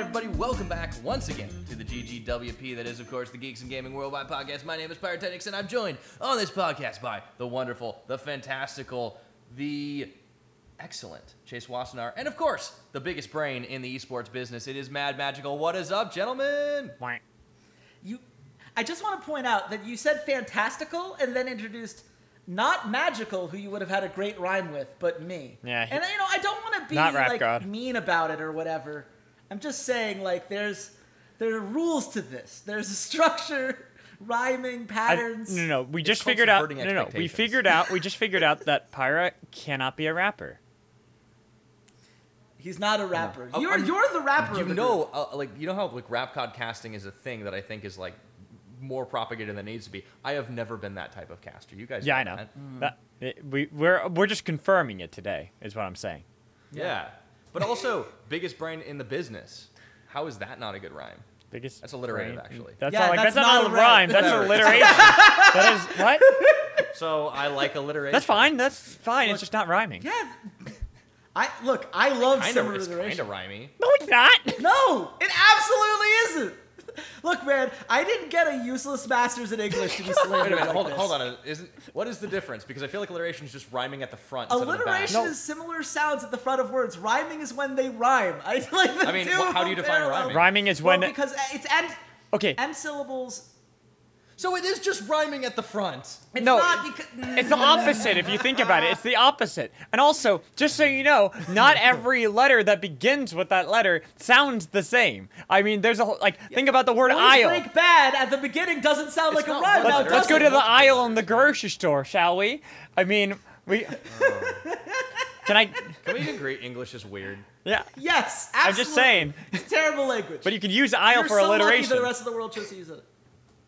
everybody, welcome back once again to the GGWP. That is, of course, the Geeks and Gaming Worldwide podcast. My name is Pyrotechnics, and I'm joined on this podcast by the wonderful, the fantastical, the excellent Chase Wassenaar, and of course, the biggest brain in the esports business. It is Mad Magical. What is up, gentlemen? You, I just want to point out that you said fantastical and then introduced not magical, who you would have had a great rhyme with, but me. Yeah, he- and you know, I don't want to be like God. mean about it or whatever. I'm just saying, like, there's there are rules to this. There's a structure, rhyming I- patterns. no, no, we just figured out. subverting No, no, we figured out. We just figured out that Pira cannot be a rapper. He's not a rapper. Oh, You're I'm- you're the rapper. You of the know, uh, like you know how like rap casting is a thing that I think is like more propagated than it needs to be. I have never been that type of caster. You guys, Yeah, I know. that. That- it- we we're we're just confirming it today. Is what I'm saying. Yeah. But also, biggest brain in the business. How is that not a good rhyme? Biggest. That's alliterative, brain- actually. That's Yeah, not like that's that's, not, not a a rhyme. rhyme. That's Whatever. alliteration. that is what? So I like alliteration. That's fine. That's fine. Look- it's just not rhyming. yeah. I look. I love Kind similar of, it's kind alliteration. of rhymey. No, it's not. No, it absolutely isn't. Look, man, I didn't get a useless master's in English to be slandered Wait a minute, like hold, this. hold on. Isn't what is the difference? Because I feel like alliteration is just rhyming at the front. instead of the back. Alliteration No. is similar sounds at the front of words. Rhyming is when they rhyme. I like the I mean, wh- how do you define parallel. rhyming? Rhyming is Well, when. because uh, it's end Okay. end syllables. So it is just rhyming at the front. It's No, not because mm. It's the opposite if you think about it. It's the opposite. And also, just so you know, not every letter that begins with that letter sounds the same. I mean, there's a whole, like think about the word Point aisle. Break bad at the beginning doesn't sound It's like a not rhyme. one Now. Let's go to the aisle in the grocery store, shall we? I mean, we Can I Can we agree English is weird? Yeah. Yes, absolutely. I'm just saying. It's terrible language. But you can use aisle You're for so lucky alliteration. that the rest of the world chose to use it.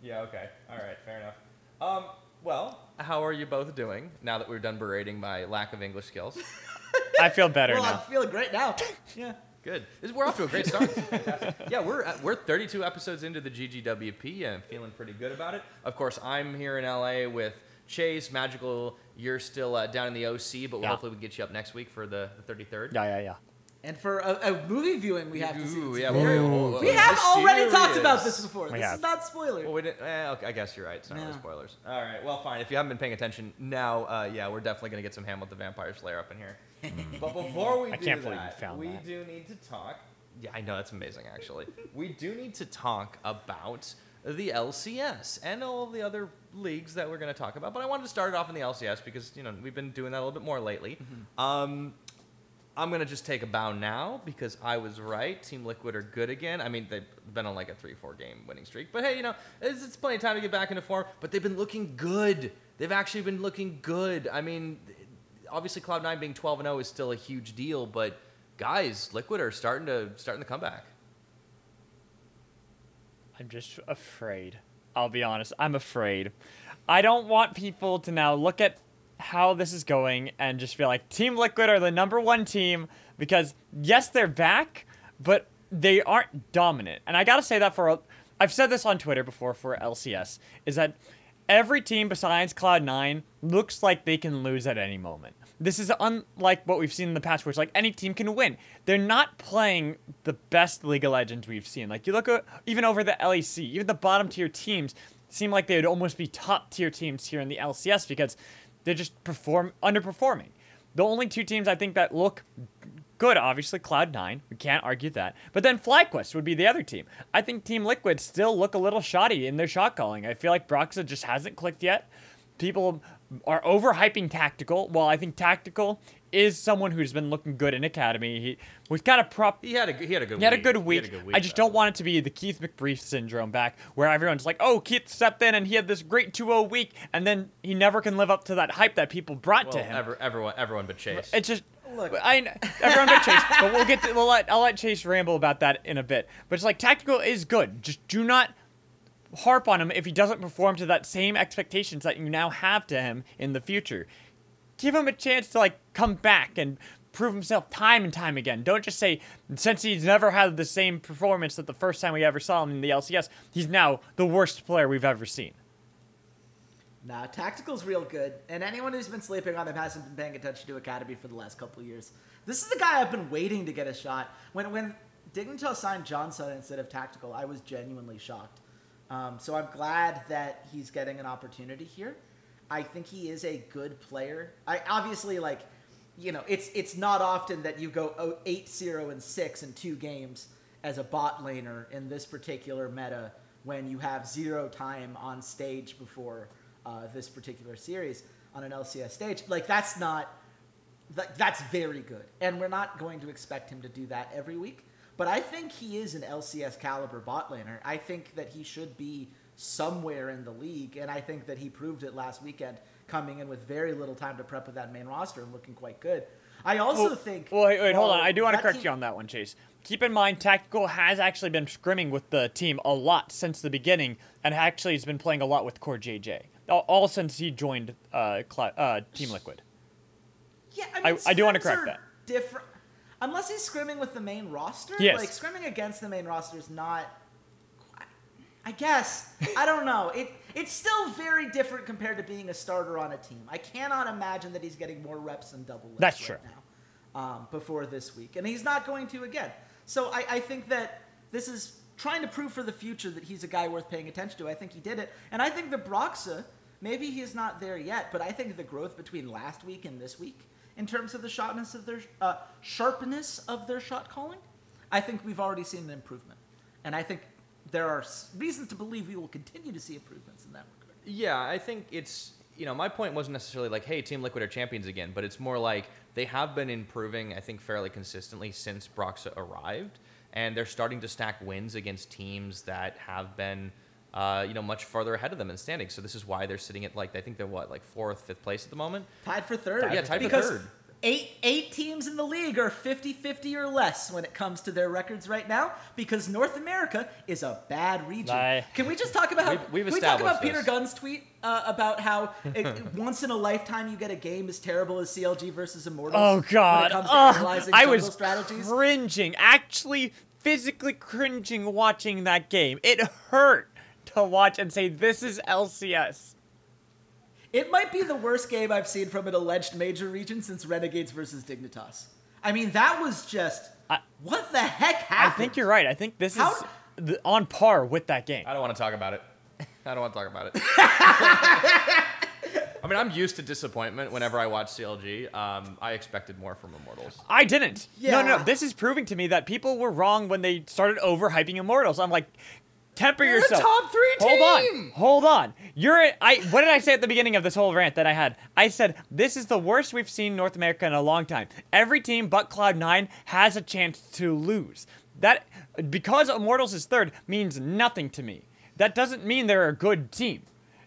Yeah. Okay. All right. Fair enough. Um. Well, how are you both doing now that we're done berating my lack of English skills? I feel better Well, I'm now. feeling great now. Yeah. Good. This, we're off to a great start. Yeah, we're at, we're 32 episodes into the GGWP and feeling pretty good about it. Of course, I'm here in LA with Chase Magical. You're still uh, down in the OC, but Yeah. hopefully we can get you up next week for the, the 33rd. Yeah, yeah, yeah. And for a, a movie viewing, we have to see. Ooh, yeah, very- we're- we have already talked about this before. We this have. is not spoiler. Well, we didn't. Eh, okay, I guess you're right. It's not really spoilers. All right. Well, fine. If you haven't been paying attention now, uh, yeah, we're definitely gonna get some Hamlet the Vampire Slayer up in here. but before we I do can't believe you that, found we that. do need to talk. Yeah, I know that's amazing. Actually, we do need to talk about the LCS and all the other leagues that we're going to talk about. But I wanted to start it off in the LCS because you know we've been doing that a little bit more lately. Mm-hmm. Um, I'm gonna just take a bow now because I was right. Team Liquid are good again. I mean, they've been on like a three-four game winning streak, but hey, you know, it's, it's plenty of time to get back into form. But they've been looking good. They've actually been looking good. I mean, obviously Cloud9 being 12 and 0 is still a huge deal, but guys, Liquid are starting to starting to come back. I'm just afraid. I'll be honest. I'm afraid. I don't want people to now look at how this is going and just feel like Team Liquid are the number one team because yes, they're back, but they aren't dominant. And I gotta say that for I've said this on Twitter before for LCS is that every team besides Cloud9 looks like they can lose at any moment. This is unlike what we've seen in the past, where it's like any team can win. They're not playing the best League of Legends we've seen. Like you look at even over the LEC, even the bottom tier teams seem like they would almost be top tier teams here in the LCS because they're just perform underperforming. The only two teams I think that look good, obviously Cloud9. We can't argue that. But then FlyQuest would be the other team. I think Team Liquid still look a little shoddy in their shot calling. I feel like Broxah just hasn't clicked yet. People are overhyping Tactical. While I think Tactical is someone who's been looking good in Academy. He was kind of prop He had a he had a good he had a week. good week. He had a good week I just though. don't want it to be the Keith McBrief syndrome back, where everyone's like, "Oh, Keith stepped in and he had this great 2-0 week, and then he never can live up to that hype that people brought Well, to him." ever, everyone everyone but Chase. It's just Look. I kn- everyone but Chase, but we'll get to we'll let I'll let Chase ramble about that in a bit. But it's like tactical is good. Just do not harp on him if he doesn't perform to that same expectations that you now have to him in the future. Give him a chance to like come back and prove himself time and time again. Don't just say since he's never had the same performance that the first time we ever saw him in the LCS, he's now the worst player we've ever seen. Nah, Tactical's real good, and anyone who's been sleeping on him hasn't been paying attention to Academy for the last couple years. This is the guy I've been waiting to get a shot. When when Dignitas signed Johnsun instead of Tactical, I was genuinely shocked. Um, so I'm glad that he's getting an opportunity here. I think he is a good player. I obviously like, you know, it's it's not often that you go 8-0 and 6 in two games as a bot laner in this particular meta when you have zero time on stage before uh, this particular series on an LCS stage. Like that's not that, that's very good, and we're not going to expect him to do that every week. But I think he is an LCS caliber bot laner. I think that he should be somewhere in the league, and I think that he proved it last weekend, coming in with very little time to prep with that main roster and looking quite good. I also well, think. Well, wait, wait hold on. I do want to correct team- you on that one, Chase. Keep in mind, Tactical has actually been scrimming with the team a lot since the beginning, and actually has been playing a lot with CoreJJ. All, all since he joined uh, Cla- uh, Team Liquid. Yeah, I, I- mean, I do wanna correct that. Different, unless he's scrimming with the main roster. Yes. like scrimming against the main roster is not. I guess I don't know. It it's still very different compared to being a starter on a team. I cannot imagine that he's getting more reps than double. That's right true. Now, um, before this week, and he's not going to again. So I, I think that this is trying to prove for the future that he's a guy worth paying attention to. I think he did it, and I think the Broxah. Maybe he's not there yet, but I think the growth between last week and this week, in terms of the sharpness of their uh, sharpness of their shot calling, I think we've already seen an improvement, and I think there are reasons to believe we will continue to see improvements in that regard. Yeah, I think it's you know my point wasn't necessarily like hey Team Liquid are champions again, but it's more like they have been improving I think fairly consistently since Broxah arrived, and they're starting to stack wins against teams that have been. Uh, you know, much farther ahead of them in standing. So this is why they're sitting at like I think they're what like fourth, fifth place at the moment. Tied for third. Yeah, tied for third. Eight, eight teams in the league are 50-50 or less when it comes to their records right now because North America is a bad region. Can we just talk about how, We've- we've can we talk about established Peter this. Gunn's tweet uh, about how it, once in a lifetime you get a game as terrible as CLG versus Immortals? Oh When God! it comes to Ugh, analyzing I was strategies. cringing, actually physically cringing watching that game. It hurt to watch and say this is LCS. It might be the worst game I've seen from an alleged major region since Renegades versus Dignitas. I mean, that was just I- what the heck happened. I think you're right. I think this How- is the, on par with that game. I don't want to talk about it. I don't want to talk about it. I mean, I'm used to disappointment whenever I watch CLG. Um, I expected more from Immortals. I didn't. No, no, Yeah. no. This is proving to me that people were wrong when they started overhyping Immortals. I'm like, temper a yourself. top three Hold on. Hold on. You're. a- I. What did I say at the beginning of this whole rant that I had? I said this is the worst we've seen North America in a long time. Every team but Cloud9 has a chance to lose. That because Immortals is third means nothing to me. That doesn't mean they're a good team.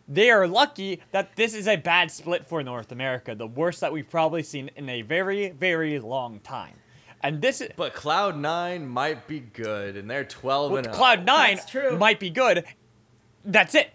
They are lucky that this is a bad split for North America, the worst that we've probably seen in a very, very long time. And this is But Cloud Nine might be good, and they're 12 with and oh. Cloud Nine That's true. might be good. That's it.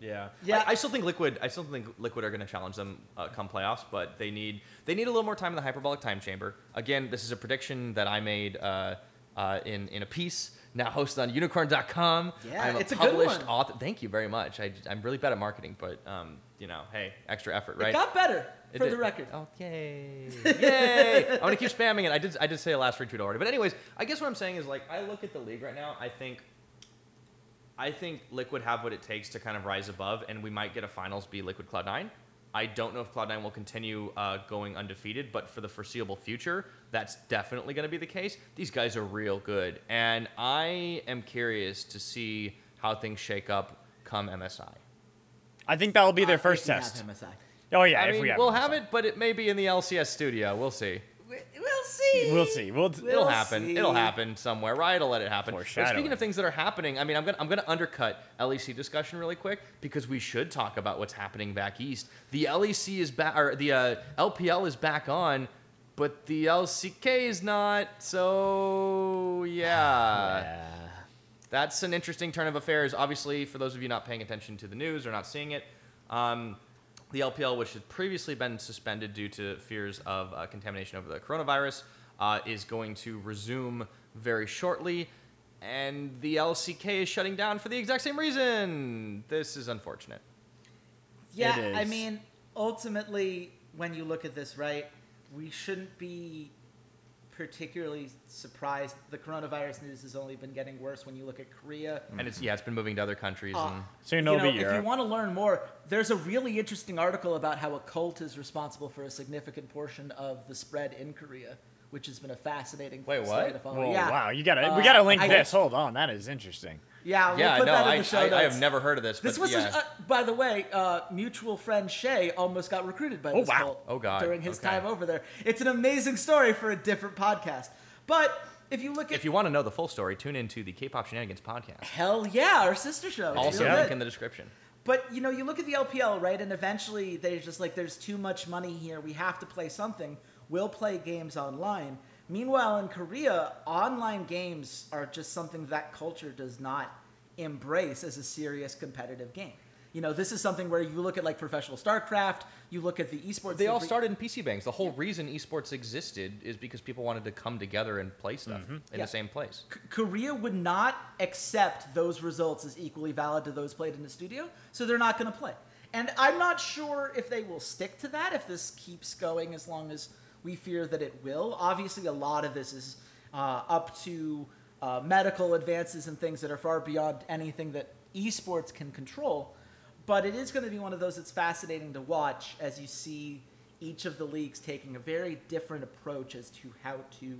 Yeah, Yeah. I, I still think Liquid. I still think Liquid are going to challenge them uh, come playoffs, but they need they need a little more time in the hyperbolic time chamber. Again, this is a prediction that I made uh, uh, in in a piece now hosted on Unikrn.com. Yeah, I'm a it's a good published one. author. Thank you very much. I, am really bad at marketing, but um, you know, hey, extra effort, right? It got better, It for did. the record. Okay. yay. Yay. I'm going to keep spamming it. I did, I did say a last retweet already. But, anyways, I guess what I'm saying is, like, I look at the league right now. I think. I think Liquid have what it takes to kind of rise above, and we might get a finals be Liquid Cloud9. I don't know if Cloud9 will continue uh, going undefeated, but for the foreseeable future, that's definitely going to be the case. These guys are real good, and I am curious to see how things shake up come MSI. I think that'll be their Uh, first if we have test. MSI. Oh yeah, I if mean, we have we'll them, have so. it, but it may be in the LCS studio. We'll see. We- We'll see. We'll see. We'll. We'll It'll happen. see. It'll happen somewhere. Riot will let it happen. But Foreshadowing. speaking of things that are happening, I mean, I'm gonna I'm gonna undercut LEC discussion really quick because we should talk about what's happening back east. The LEC is back, or the uh, LPL is back on, but the LCK is not. So yeah. That's an interesting turn of affairs. Obviously, for those of you not paying attention to the news or not seeing it, um, the LPL, which had previously been suspended due to fears of uh, contamination over the coronavirus, uh, is going to resume very shortly. And the LCK is shutting down for the exact same reason. This is unfortunate. Yeah, It I mean, ultimately, when you look at this, right, we shouldn't be particularly surprised. The coronavirus news has only been getting worse when you look at Korea. And it's yeah, it's been moving to other countries. Uh, and Soon you it'll know, be if you want to learn more, there's a really interesting article about how a cult is responsible for a significant portion of the spread in Korea, which has been a fascinating Wait, story what? to follow. Whoa, yeah. wow, you gotta Uh, we gotta link I- this. Hold on, that is interesting. Yeah, we'll yeah, put no, that in I, the show I, I notes. have never heard of this. This but was, yeah. a, uh, by the way, uh, mutual friend Shay almost got recruited by Oh, this wow. cult Oh, God. during his Okay. time over there. It's an amazing story for a different podcast. But if you look at if you want to know the full story, tune into the K-pop Shenanigans podcast. hell yeah, our sister show. Also, real link in the description. But you know, you look at the LPL, right? And eventually they're just like, there's too much money here. We have to play something. We'll play games online. Meanwhile, in Korea, online games are just something that culture does not embrace as a serious competitive game. You know, this is something where you look at like professional StarCraft, you look at the esports. They all re- started in PC bangs. The whole reason esports existed is because people wanted to come together and play stuff mm-hmm. in Yeah. the same place. K- Korea would not accept those results as equally valid to those played in the studio, so they're not going to play. And I'm not sure if they will stick to that, if this keeps going as long as we fear that it will. Obviously, a lot of this is uh, up to uh, medical advances and things that are far beyond anything that esports can control. But it is going to be one of those that's fascinating to watch as you see each of the leagues taking a very different approach as to how to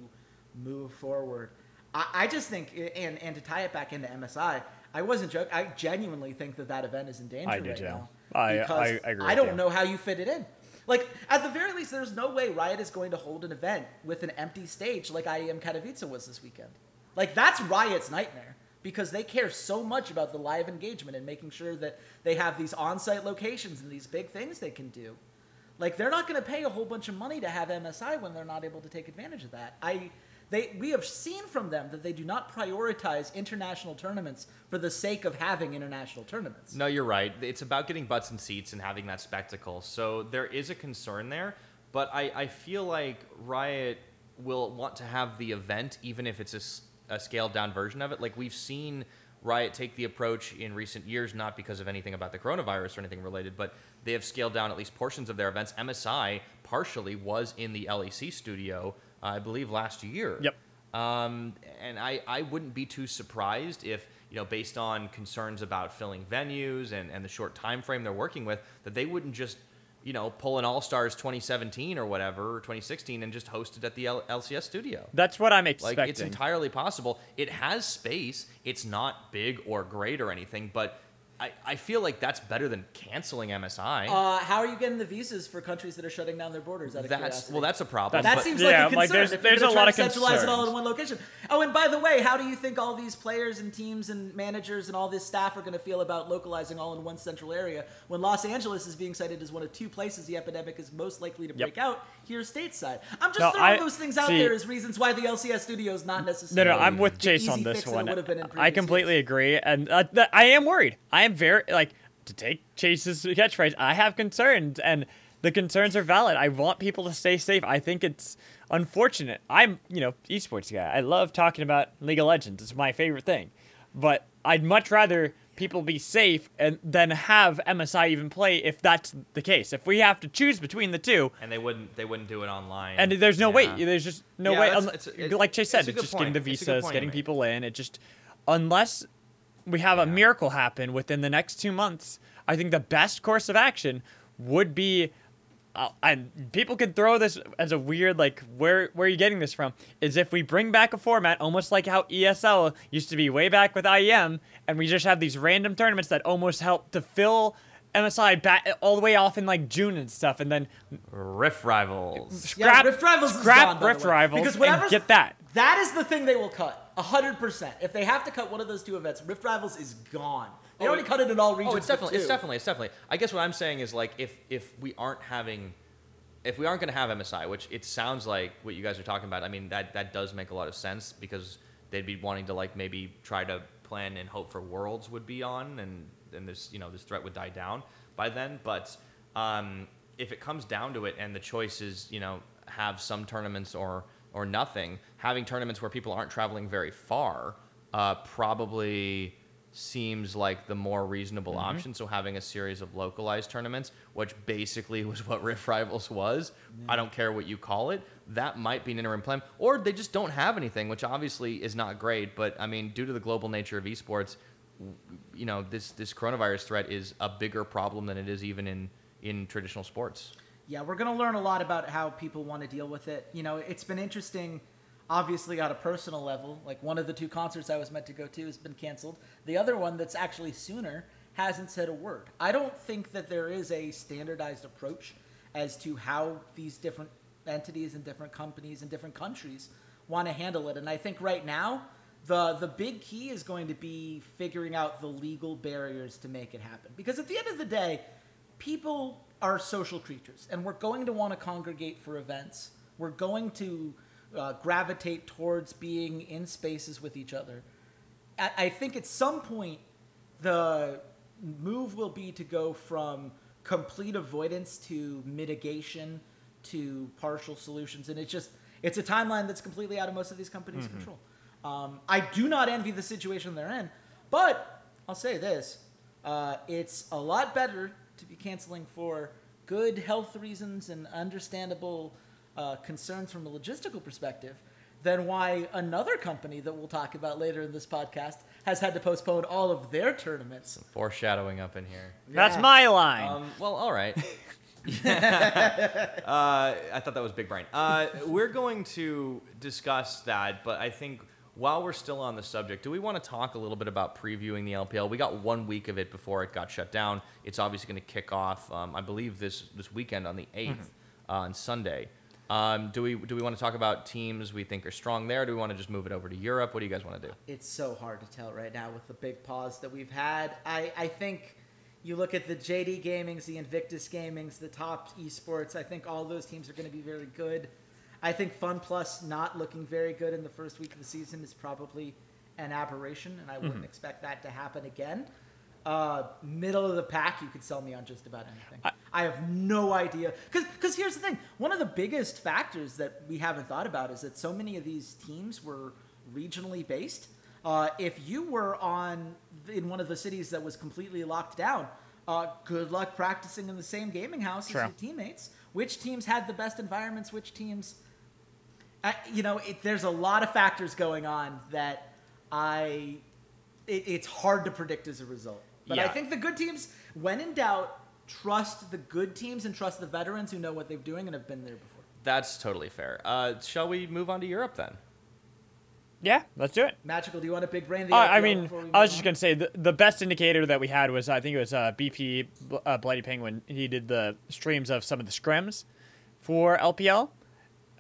move forward. I, I just think, and and to tie it back into MSI, I wasn't joking. I genuinely think that that event is in danger I do right too. now. I- because I agree I don't you. know how you fit it in. Like at the very least, there's no way Riot is going to hold an event with an empty stage like IEM Katowice was this weekend. Like that's Riot's nightmare because they care so much about the live engagement and making sure that they have these on-site locations and these big things they can do. Like they're not going to pay a whole bunch of money to have MSI when they're not able to take advantage of that. I they we have seen from them that they do not prioritize international tournaments for the sake of having international tournaments. No, you're right. It's about getting butts and seats and having that spectacle. So there is a concern there, but I, I feel like Riot will want to have the event even if it's a scaled down version of it. Like we've seen Riot take the approach in recent years, not because of anything about the coronavirus or anything related, but they have scaled down at least portions of their events. MSI partially was in the LEC studio, I believe, last year. Yep. Um, and I, I wouldn't be too surprised if, you know, based on concerns about filling venues and, and the short time frame they're working with, that they wouldn't just, you know, pull an All Stars 2017 or whatever, or 2016, and just host it at the L- LCS studio. That's what I'm expecting. Like, it's entirely possible. It has space. It's not big or great or anything, but I, I feel like that's better than canceling MSI. Uh, how are you getting the visas for countries that are shutting down their borders? Out of that's curiosity? well, that's a problem. That but- seems yeah, like a like, concern. there's- if you're there's gonna a try lot to of centralize it all in one location. Oh, and by the way, how do you think all these players and teams and managers and all this staff are going to feel about localizing all in one central area when Los Angeles is being cited as one of two places the epidemic is most likely to break out here stateside? I'm just No, throwing I- those things out see- there as reasons why the LCS studio is not necessarily. no, no, I'm with the Chase on this fix that it one. would have been in I completely years. agree, and uh, th- I am worried. I am very like to take Chase's catchphrase. I have concerns, and the concerns are valid. I want people to stay safe. I think it's unfortunate. I'm, you know, esports guy. I love talking about League of Legends. It's my favorite thing, but I'd much rather people be safe and then have MSI even play if that's the case. If we have to choose between the two, and they wouldn't they wouldn't do it online. and there's no Yeah. way. There's just no Yeah, way. that's- um, unle- it's like Chase said, it's it's just getting the point. It's a good visas, getting people in. It just unless we have a miracle happen within the next two months, I think the best course of action would be. Uh, and people could throw this as a weird like where where are you getting this from is if we bring back a format almost like how ESL used to be way back with IEM and we just have these random tournaments that almost help to fill MSI back all the way off in like June and stuff and then Rift Rivals. Yeah, scrap Rift Rivals is scrap gone, by Rift. Rivals Because and whatever's- get that That is the thing they will cut. Hundred percent. If they have to cut one of those two events, Rift Rivals is gone. They Oh, already it- cut it in all regions. Oh, it's definitely, it's definitely, it's definitely. I guess what I'm saying is like if if we aren't having, if we aren't going to have MSI, which it sounds like what you guys are talking about. I mean that that does make a lot of sense because they'd be wanting to like maybe try to plan and hope for Worlds would be on and and this you know this threat would die down by then. But um, if it comes down to it and the choice is you know have some tournaments or or nothing, having tournaments where people aren't traveling very far uh, probably seems like the more reasonable Mm-hmm. option. So having a series of localized tournaments, which basically was what Rift Rivals was, I don't care what you call it, that might be an interim plan. Or they just don't have anything, which obviously is not great. But I mean, due to the global nature of esports, you know, this this coronavirus threat is a bigger problem than it is even in in traditional sports. Yeah, we're going to learn a lot about how people want to deal with it. You know, it's been interesting, obviously, on a personal level. Like, one of the two concerts I was meant to go to has been canceled. The other one, that's actually sooner, hasn't said a word. I don't think that there is a standardized approach as to how these different entities and different companies and different countries want to handle it. And I think right now, the the big key is going to be figuring out the legal barriers to make it happen. Because at the end of the day, people are social creatures and we're going to want to congregate for events. We're going to uh, gravitate towards being in spaces with each other. I, I think at some point the move will be to go from complete avoidance to mitigation to partial solutions and it's just it's a timeline that's completely out of most of these companies control. Um, i do not envy the situation they're in but i'll say this uh, it's a lot better to be canceling for good health reasons and understandable uh, concerns from a logistical perspective than why another company that we'll talk about later in this podcast has had to postpone all of their tournaments. Some Foreshadowing up in here. That's my line. Um, well, all right. uh, I thought that was big brain. Uh, we're going to discuss that, but I think while we're still on the subject, do we want to talk a little bit about previewing the LPL? We got one week of it before it got shut down. It's obviously going to kick off, um, I believe, this this weekend on the 8th uh, on Sunday. Um, do we do we want to talk about teams we think are strong there? Do we want to just move it over to Europe? What do you guys want to do? It's so hard to tell right now with the big pause that we've had. I, I think you look at the JD Gamings, the Invictus Gamings, the top esports, I think all those teams are going to be very good. I think FunPlus not looking very good in the first week of the season is probably an aberration, and I wouldn't expect that to happen again. Uh, middle of the pack, you could sell me on just about anything. I, I- have no idea. Because here's the thing one of the biggest factors that we haven't thought about is that so many of these teams were regionally based. Uh, if you were on in one of the cities that was completely locked down, uh, good luck practicing in the same gaming house True. as your teammates. Which teams had the best environments? Which teams I, you know, it, there's a lot of factors going on that I, it, it's hard to predict as a result. But I think the good teams, when in doubt, trust the good teams and trust the veterans who know what they're doing and have been there before. That's totally fair. Uh, shall we move on to Europe then? yeah, let's do it. Magical, do you want a big brain? The Uh, I mean, I was move just on? gonna say the, the best indicator that we had was I think it was uh, BP uh, Bloody Penguin. He did the streams of some of the scrims for LPL.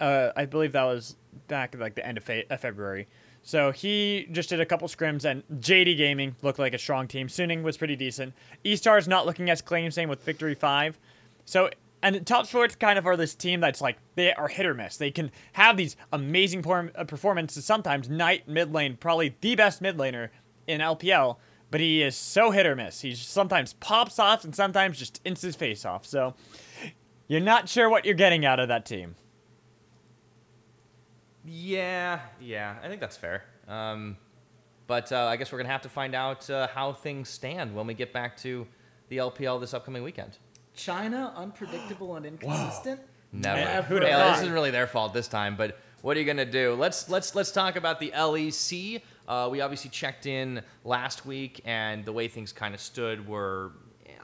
Uh, I believe that was back at like the end of, fe- February. So he just did a couple scrims, and JD Gaming looked like a strong team. Suning was pretty decent. eStar's not looking as clean, same with Victory Five. So and Top Esports kind of are this team that's like they are hit or miss. They can have these amazing por- uh, performances sometimes. Knight mid lane, probably the best mid laner in LPL, but he is so hit or miss. He sometimes pops off and sometimes just ints his face off. So you're not sure what you're getting out of that team. Yeah, yeah, I think that's fair. Um, but uh, I guess we're gonna have to find out uh, how things stand when we get back to the LPL this upcoming weekend. China, unpredictable and inconsistent. Never. Who'da Hey, thought? this isn't really their fault this time, but what are you gonna do? Let's let's let's talk about the LEC. Uh, we obviously checked in last week, and the way things kind of stood were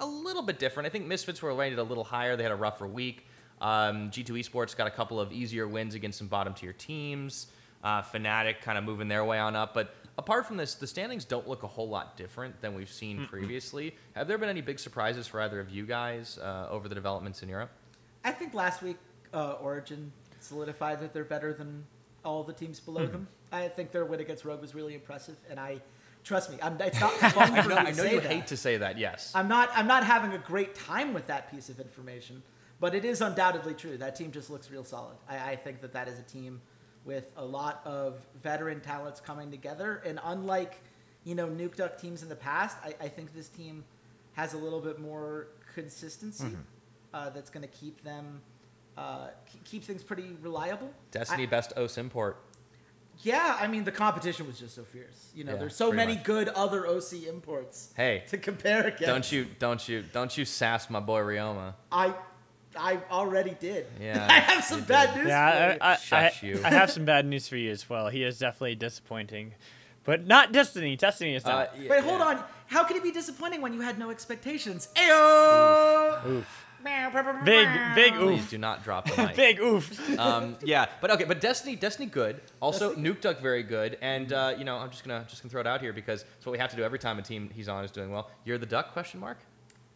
a little bit different. I think Misfits were rated a little higher. They had a rougher week. Um, G2 Esports got a couple of easier wins against some bottom tier teams. Uh, Fnatic kind of moving their way on up, but apart from this, the standings don't look a whole lot different than we've seen previously. Have there been any big surprises for either of you guys uh, over the developments in Europe? I think last week uh, Origin solidified that they're better than all the teams below them. I think their win against Rogue was really impressive, and I trust me, I'm, it's not fun I know, I know you that. hate to say that, yes. I'm not. I'm not having a great time with that piece of information, but it is undoubtedly true. That team just looks real solid. I, I think that that is a team with a lot of veteran talents coming together, and unlike you know Nukeduck teams in the past, I, I think this team has a little bit more consistency uh, that's going to keep them uh, keep- keep things pretty reliable. Destiny I- best OS import. Yeah, I mean the competition was just so fierce. You know, Yeah, there's so many much. good other OC imports Hey, to compare against. don't you don't you don't you sass my boy Ryoma. I I already did. Yeah, I have some bad did. news Yeah, you. I, I, I, you. I have some bad news for you as well. He is definitely disappointing, but not Destiny. Destiny is Uh, not. yeah, Wait, hold yeah. on. How could it be disappointing when you had no expectations? Ayo! oof. Big, big oof. Please oof. do not drop the mic. Big oof. um, yeah, but okay, but Destiny, Destiny, good. Also, Nukeduck, very good. And uh, you know, I'm just gonna just gonna throw it out here because it's what we have to do every time a team he's on is doing well. You're the Duck? Question mark.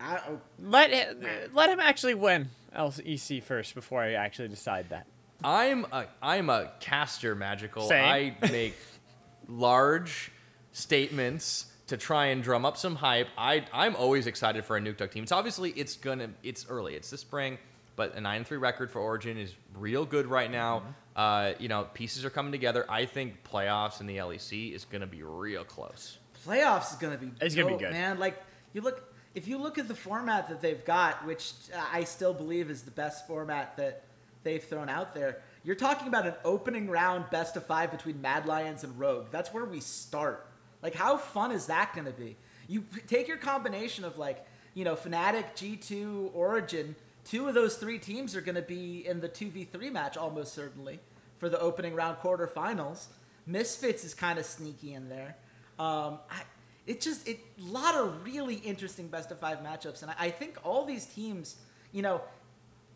I, oh, let it, let him actually win LEC first before I actually decide that. I'm a I'm a caster magical. Same. I make large statements to try and drum up some hype. I I'm always excited for a Nukeduck team. It's obviously it's gonna it's early. It's the spring, but a 9-3 record for Origin is real good right now. Uh, you know, pieces are coming together. I think playoffs in the LEC is gonna be real close. playoffs is gonna be. It's gonna be good. man. Like you look, if you look at the format that they've got, which I still believe is the best format that they've thrown out there. You're talking about an opening round best of five between Mad Lions and Rogue. That's where we start. Like, how fun is that going to be? You take your combination of like, you know, Fnatic, G2, Origin. Two of those three teams are going to be in the 2v3 match almost certainly for the opening round quarterfinals. Misfits is kind of sneaky in there. Um, I, it just it a lot of really interesting best of five matchups, and I, I think all these teams, you know,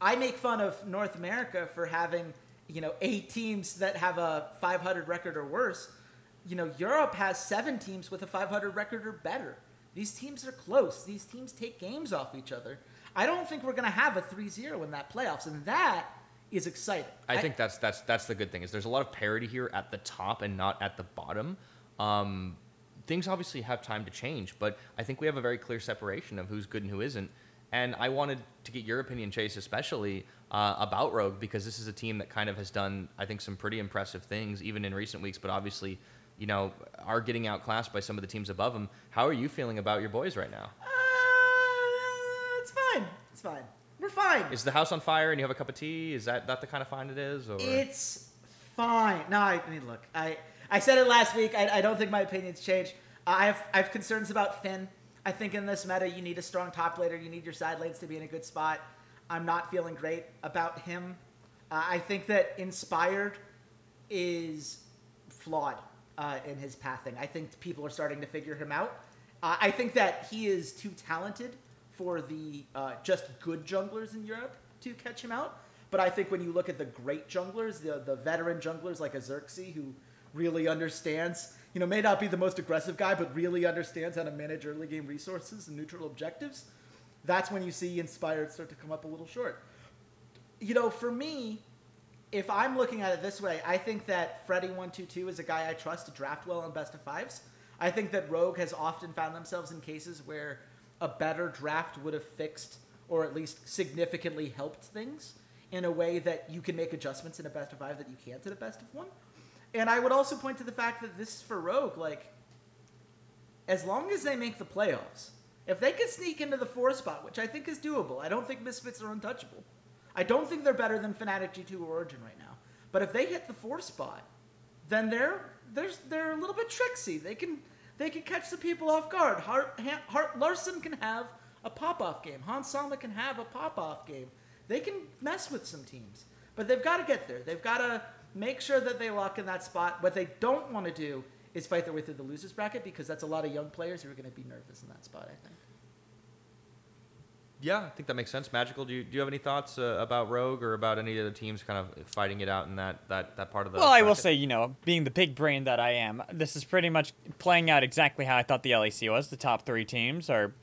I make fun of North America for having you know eight teams that have a 500 record or worse. You know, Europe has seven teams with a 500 record or better. These teams are close. These teams take games off each other. I don't think we're going to have a 3-0 in that playoffs, and that is exciting. I think that's that's that's the good thing is there's a lot of parity here at the top and not at the bottom. Um, things obviously have time to change, but I think we have a very clear separation of who's good and who isn't. And I wanted to get your opinion, Chase, especially uh, about Rogue because this is a team that kind of has done, I think, some pretty impressive things even in recent weeks. But obviously, you know, are getting outclassed by some of the teams above them. How are you feeling about your boys right now? Uh, it's fine. It's fine. We're fine. Is the house on fire and you have a cup of tea? Is that that the kind of fine it is? Or It's fine. No, I, I mean, look, I I said it last week. I, I don't think my opinions change. I have I have concerns about Finn. I think in this meta, you need a strong top laner. You need your side lanes to be in a good spot. I'm not feeling great about him. Uh, I think that Inspired is flawed uh, in his pathing. I think people are starting to figure him out. Uh, I think that he is too talented for the uh, just good junglers in Europe to catch him out. But I think when you look at the great junglers, the the veteran junglers like a Xerxes, who really understands, you know, may not be the most aggressive guy, but really understands how to manage early game resources and neutral objectives, that's when you see Inspired start to come up a little short. You know, for me, if I'm looking at it this way, I think that Freddy122 is a guy I trust to draft well in best of fives. I think that Rogue has often found themselves in cases where a better draft would have fixed or at least significantly helped things in a way that you can make adjustments in a best of five that you can't in a best of one. And I would also point to the fact that this is for Rogue, like, as long as they make the playoffs, if they can sneak into the four spot, which I think is doable, I don't think Misfits are untouchable. I don't think they're better than Fnatic G2 or Origin right now. But if they hit the four spot, then they're they're they're a little bit tricksy. They can they can catch the people off guard. Hart, Hart Larssen can have a pop off game. Hans Sama can have a pop off game. They can mess with some teams, but they've got to get there. They've got to make sure that they lock in that spot. What they don't want to do is fight their way through the losers bracket because that's a lot of young players who are going to be nervous in that spot. I think. Yeah, I think that makes sense. Magical, do you, do you have any thoughts uh, about Rogue or about any of the teams kind of fighting it out in that, that, that part of the Well, I will say, you know, being the big brain that I am, this is pretty much playing out exactly how I thought the LEC was. The top three teams are,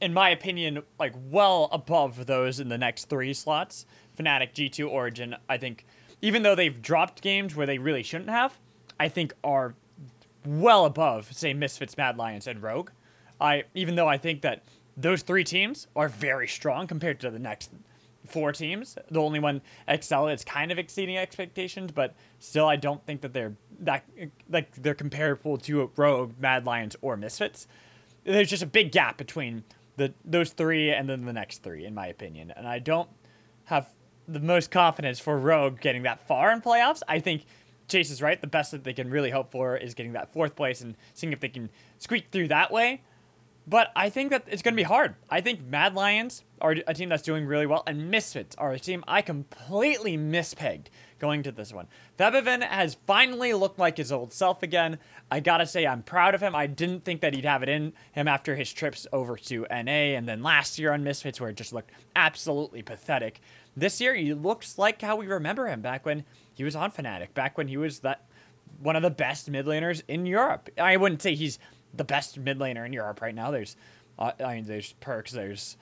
in my opinion, like well above those in the next three slots. Fnatic, G2, Origin, I think, even though they've dropped games where they really shouldn't have, I think are well above, say, Misfits, Mad Lions, and Rogue. I even though I think that those three teams are very strong compared to the next four teams. The only one Excel is kind of exceeding expectations, but still, I don't think that they're that like they're comparable to Rogue, Mad Lions, or Misfits. There's just a big gap between the those three and then the next three, in my opinion. And I don't have the most confidence for Rogue getting that far in playoffs. I think Chase is right. The best that they can really hope for is getting that fourth place and seeing if they can squeak through that way. But I think that it's going to be hard. I think Mad Lions are a team that's doing really well, and Misfits are a team I completely mispegged going to this one. Febiven has finally looked like his old self again. I gotta say, I'm proud of him. I didn't think that he'd have it in him after his trips over to NA and then last year on Misfits, where it just looked absolutely pathetic. This year, he looks like how we remember him back when he was on Fnatic, back when he was that one of the best mid laners in Europe. I wouldn't say he's the best mid laner in Europe right now. There's, uh, I mean, there's Perkz. There's,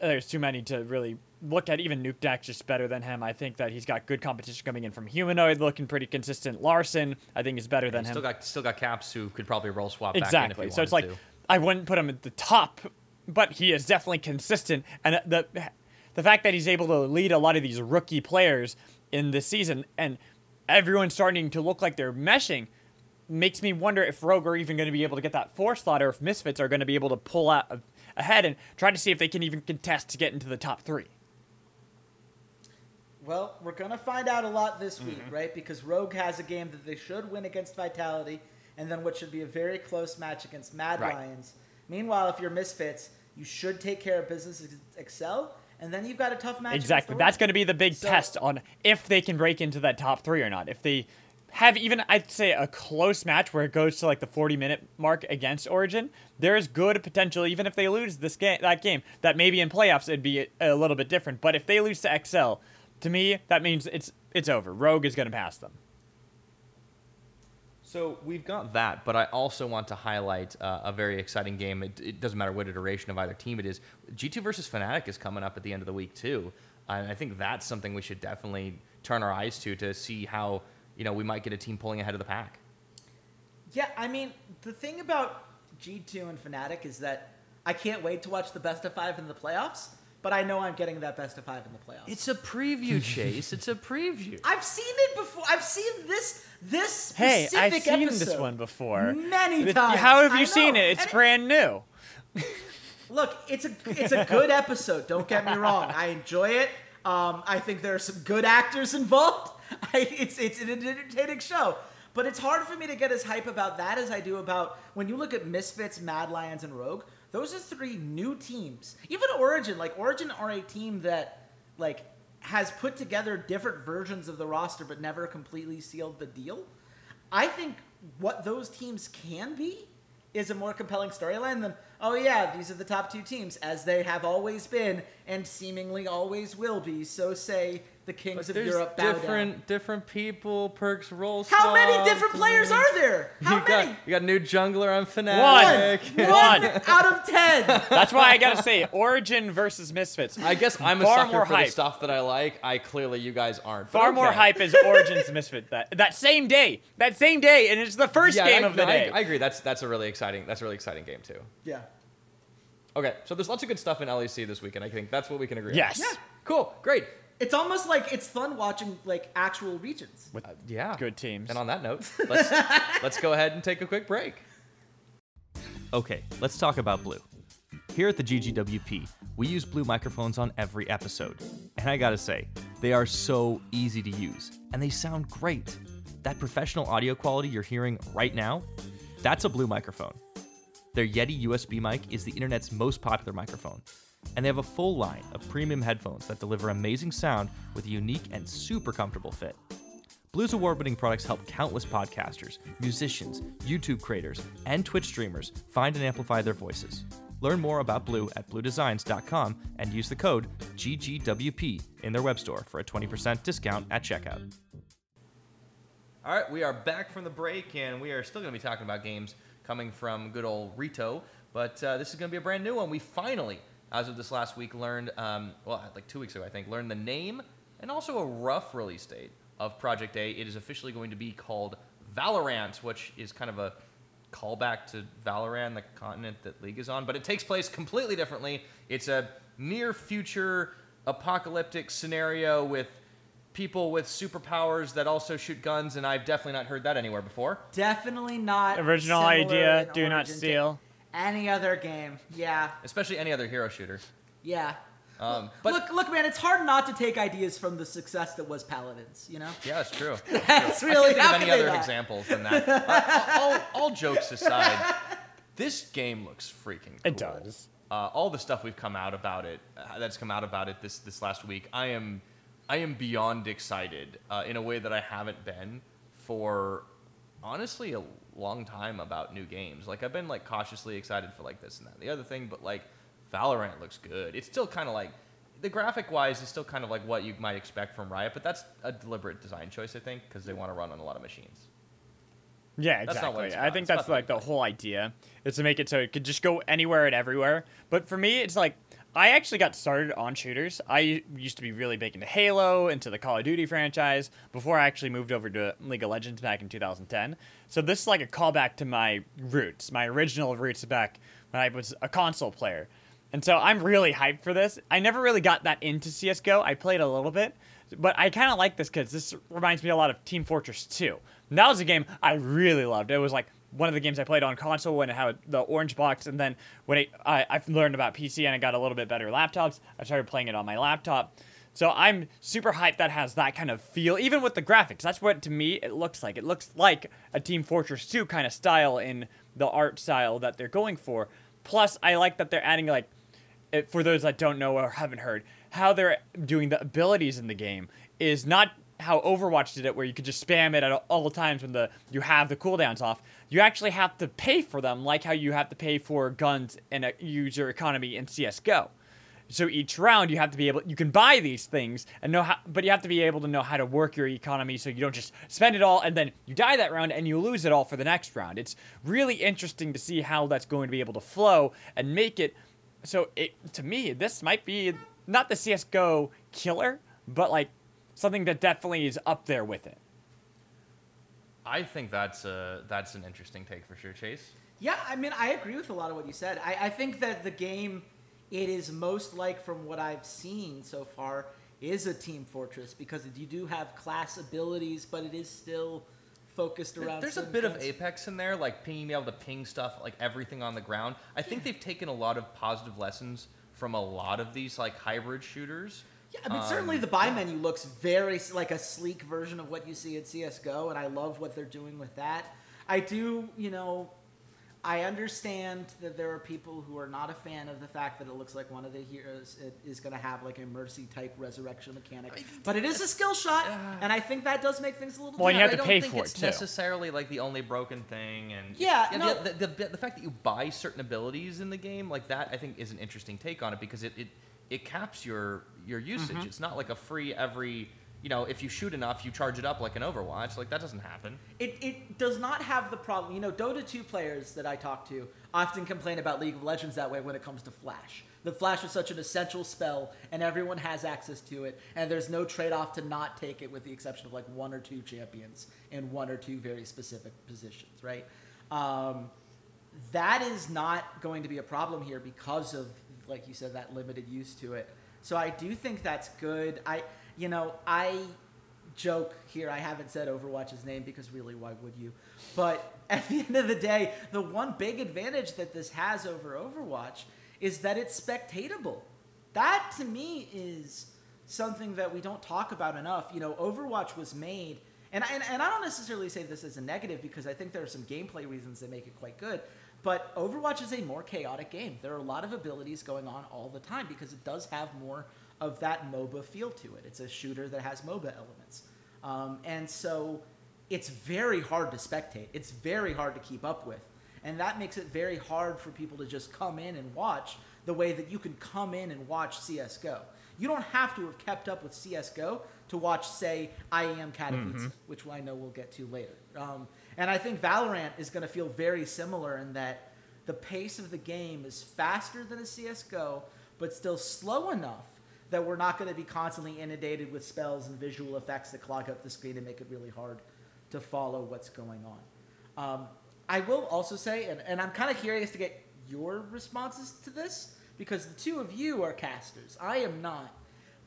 there's too many to really look at. Even Nukeduck just better than him. I think that he's got good competition coming in from Humanoid, looking pretty consistent. Larssen, I think is better than him. Still got still got Caps who could probably role swap exactly. back in if he so it's like to. I wouldn't put him at the top, but he is definitely consistent. And the the fact that he's able to lead a lot of these rookie players in this season and everyone's starting to look like they're meshing makes me wonder if Rogue are even going to be able to get that four slot or if Misfits are going to be able to pull out ahead and try to see if they can even contest to get into the top three. Well, we're gonna find out a lot this week, mm-hmm. right? Because Rogue has a game that they should win against Vitality, and then what should be a very close match against Mad Right. Lions. Meanwhile, if you're Misfits, you should take care of business Excel, and then you've got a tough match. Exactly. That's going to be the big So- test on if they can break into that top three or not. If they have even, I'd say, a close match where it goes to like the 40 minute mark against Origin, there's good potential, even if they lose this game, that game, that maybe in playoffs it'd be a, a little bit different. But if they lose to XL, to me, that means it's it's over. Rogue is going to pass them. So we've got that, but I also want to highlight uh, a very exciting game. It, it doesn't matter what iteration of either team it is. G2 versus Fnatic is coming up at the end of the week too, and I think that's something we should definitely turn our eyes to to see how you know we might get a team pulling ahead of the pack. Yeah, I mean, the thing about G2 and Fnatic is that I can't wait to watch the best of five in the playoffs, but I know I'm getting that best of five in the playoffs. It's a preview, Chase. it's a preview. I've seen it before. I've seen this this specific Hey, specific I've seen episode this one before. many It- times. How have I you seen know. it? It's And brand new. Look, it's a it's a good episode. Don't get me wrong. I enjoy it. Um, I think there are some good actors involved. I, it's it's an entertaining show. But it's hard for me to get as hype about that as I do about when you look at Misfits, Mad Lions, and Rogue. Those are three new teams. Even Origin, like Origin, are a team that like has put together different versions of the roster, but never completely sealed the deal. I think what those teams can be is a more compelling storyline than oh yeah these are the top two teams as they have always been and seemingly always will be so say the kings of There's Europe bow different down. different people, Perkz, roll. How many different players are there? How you many? got you got a new jungler on One. Fnatic. One One. out of ten. That's why I gotta say, Origin versus Misfits. I guess I'm a sucker more for hype. the stuff that I like. I clearly you guys aren't. but Far more hype is Origins Misfit that that same day. That same day, and it's the first Yeah, game I, of the no, I- day. I, agree. That's that's a really exciting. That's a really exciting game too. yeah. Okay, so there's lots of good stuff in LEC this weekend. I think that's what we can agree. on. yes. Yeah. Cool. Great. It's almost like it's fun watching like actual regions. With Uh, yeah. good teams. And on that note, let's let's go ahead and take a quick break. Okay, let's talk about Blue. Here at the GGWP, we use Blue microphones on every episode. And I gotta say, they are so easy to use, and they sound great. That professional audio quality you're hearing right now, that's a Blue microphone. Their Yeti USB mic is the internet's most popular microphone, and they have a full line of premium headphones that deliver amazing sound with a unique and super comfortable fit. Blue's award winning products help countless podcasters, musicians, YouTube creators, and Twitch streamers find and amplify their voices. Learn more about Blue at bluedesigns.com and use the code GGWP in their web store for a 20% discount at checkout. All right, we are back from the break, and we are still going to be talking about games coming from good old Rito, but uh, this is going to be a brand new one. We finally, as of this last week, learned, um, well, like two weeks ago, I think, learned the name and also a rough release date of Project A. It is officially going to be called Valorant, which is kind of a callback to Valoran, the continent that League is on, but it takes place completely differently. It's a near future apocalyptic scenario with people with superpowers that also shoot guns, and I've definitely not heard that anywhere before. Definitely not Original idea, do not origin to steal. Any other game? Yeah, Especially any other hero shooter. yeah. Um, but look, look, man, it's hard not to take ideas from the success that was Paladins. You know. yeah, it's true. That's I really can't think of any other not? examples than that. Uh, all, all jokes aside, this game looks freaking cool. It does. Uh, all the stuff we've come out about it, uh, that's come out about it this this last week, I am, I am beyond excited uh, in a way that I haven't been for, honestly, a long time about new games. Like I've been like cautiously excited for like this and that, the other thing, but like Valorant looks good. It's still kind of like. The graphic wise is still kind of like what you might expect from Riot, but that's a deliberate design choice, I think, because they want to run on a lot of machines. Yeah, That's not what exactly. I think It's that's like the whole idea is to make it so it could just go anywhere and everywhere. But for me, it's like I actually got started on shooters. I used to be really big into Halo, into the Call of Duty franchise before I actually moved over to League of Legends back in 2010. So this is like a callback to my roots, my original roots back when I was a console player. And so I'm really hyped for this. I never really got that into CS:GO. I played a little bit, but I kind of like this because this reminds me a lot of Team Fortress 2. And that was a game I really loved. It was like one of the games I played on console when it had the orange box, and then when it, I, I learned about PC and I got a little bit better laptops, I started playing it on my laptop. So I'm super hyped that has that kind of feel, even with the graphics. That's what to me it looks like. It looks like a Team Fortress 2 kind of style in the art style that they're going for. Plus, I like that they're adding like it, for those that don't know or haven't heard, how they're doing the abilities in the game is not how Overwatch did it, where you could just spam it at all times when the you have the cooldowns off. You actually have to pay for them, like how you have to pay for guns in a user economy in CS:GO. So each round you have to be able you can buy these things and know how but you have to be able to know how to work your economy so you don't just spend it all and then you die that round and you lose it all for the next round. It's really interesting to see how that's going to be able to flow and make it so it to me this might be not the CS:GO killer, but like something that definitely is up there with it. I think that's a that's an interesting take for sure, Chase. Yeah, I mean, I agree with a lot of what you said. I, I think that the game it is most like from what I've seen so far is a Team Fortress because you do have class abilities, but it is still focused around. There's a bit of. Apex in there, like pinging, being able to ping stuff, like everything on the ground. I think they've taken a lot of positive lessons from a lot of these like hybrid shooters. Yeah, I mean, certainly Um, the buy menu looks very like a sleek version of what you see at CS:GO, and I love what they're doing with that. I do, you know, I understand that there are people who are not a fan of the fact that it looks like one of the heroes is going to have like a mercy type resurrection mechanic, but it is a skill shot, and I think that does make things a little. Well, and you have to I pay don't think for it's it, too. necessarily like the only broken thing, and Yeah, the- no. the, the, the, the fact that you buy certain abilities in the game like that, I think, is an interesting take on it because it it, it caps your your usage. Mm-hmm. It's not like a free every. You know, if you shoot enough, you charge it up like an Overwatch. Like that doesn't happen. It, it does not have the problem. You know, Dota 2 players that I talk to often complain about League of Legends that way when it comes to Flash. The Flash is such an essential spell, and everyone has access to it, and there's no trade off to not take it, with the exception of like one or two champions in one or two very specific positions, right? Um, that is not going to be a problem here because of, like you said, that limited use to it. So I do think that's good. I, you know, I joke here. I haven't said Overwatch's name because really, why would you? But at the end of the day, the one big advantage that this has over Overwatch is that it's spectatable. That to me is something that we don't talk about enough. You know, Overwatch was made, and I, and, and I don't necessarily say this as a negative because I think there are some gameplay reasons that make it quite good. But Overwatch is a more chaotic game. There are a lot of abilities going on all the time because it does have more of that MOBA feel to it. It's a shooter that has MOBA elements. Um, and so it's very hard to spectate. It's very hard to keep up with. And that makes it very hard for people to just come in and watch the way that you can come in and watch CSGO. You don't have to have kept up with CSGO to watch, say, IEM Katowice, which I know we'll get to later. Um, and I think Valorant is going to feel very similar in that the pace of the game is faster than a CSGO, but still slow enough that we're not going to be constantly inundated with spells and visual effects that clog up the screen and make it really hard to follow what's going on. Um, I will also say, and, and I'm kind of curious to get your responses to this because the two of you are casters. I am not.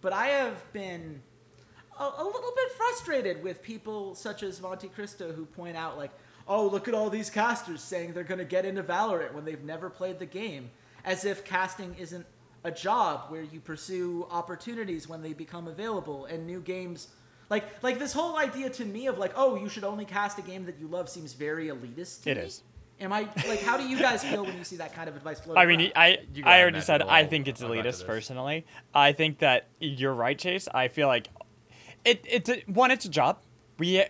But I have been a, a little bit frustrated with people such as MonteCristo who point out, like, oh, look at all these casters saying they're going to get into Valorant when they've never played the game, as if casting isn't a job where you pursue opportunities when they become available and new games like like this whole idea to me of like oh you should only cast a game that you love seems very elitist to It me. is. am i like how do you guys feel when you see that kind of advice floating I mean, around? I You I already said I think it's go back to elitist personally. I think that you're right, Chase. I feel like it it's a, one it's a job. We,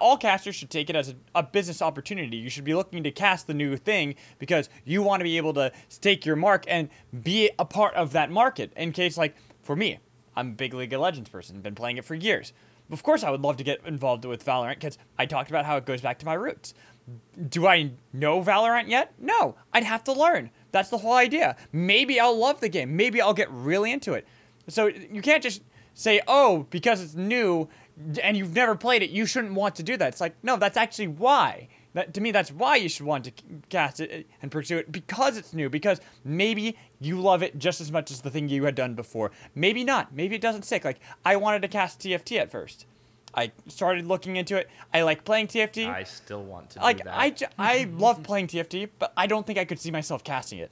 all casters should take it as a, a business opportunity. You should be looking to cast the new thing because you want to be able to stake your mark and be a part of that market. In case like for me, I'm a big League of Legends person, been playing it for years. Of course, I would love to get involved with Valorant because I talked about how it goes back to my roots. Do I know Valorant yet? No. I'd have to learn. That's the whole idea. Maybe I'll love the game. Maybe I'll get really into it. So you can't just say, oh, because it's new and you've never played it, you shouldn't want to do that. It's like, no, that's actually why. That, to me, that's why you should want to cast it uh, and pursue it because it's new. Because maybe you love it just as much as the thing you had done before. Maybe not. Maybe it doesn't stick. Like I wanted to cast TFT at first. I started looking into it. I like playing TFT. I still want to do like that. I, j- I love playing TFT, but I don't think I could see myself casting it.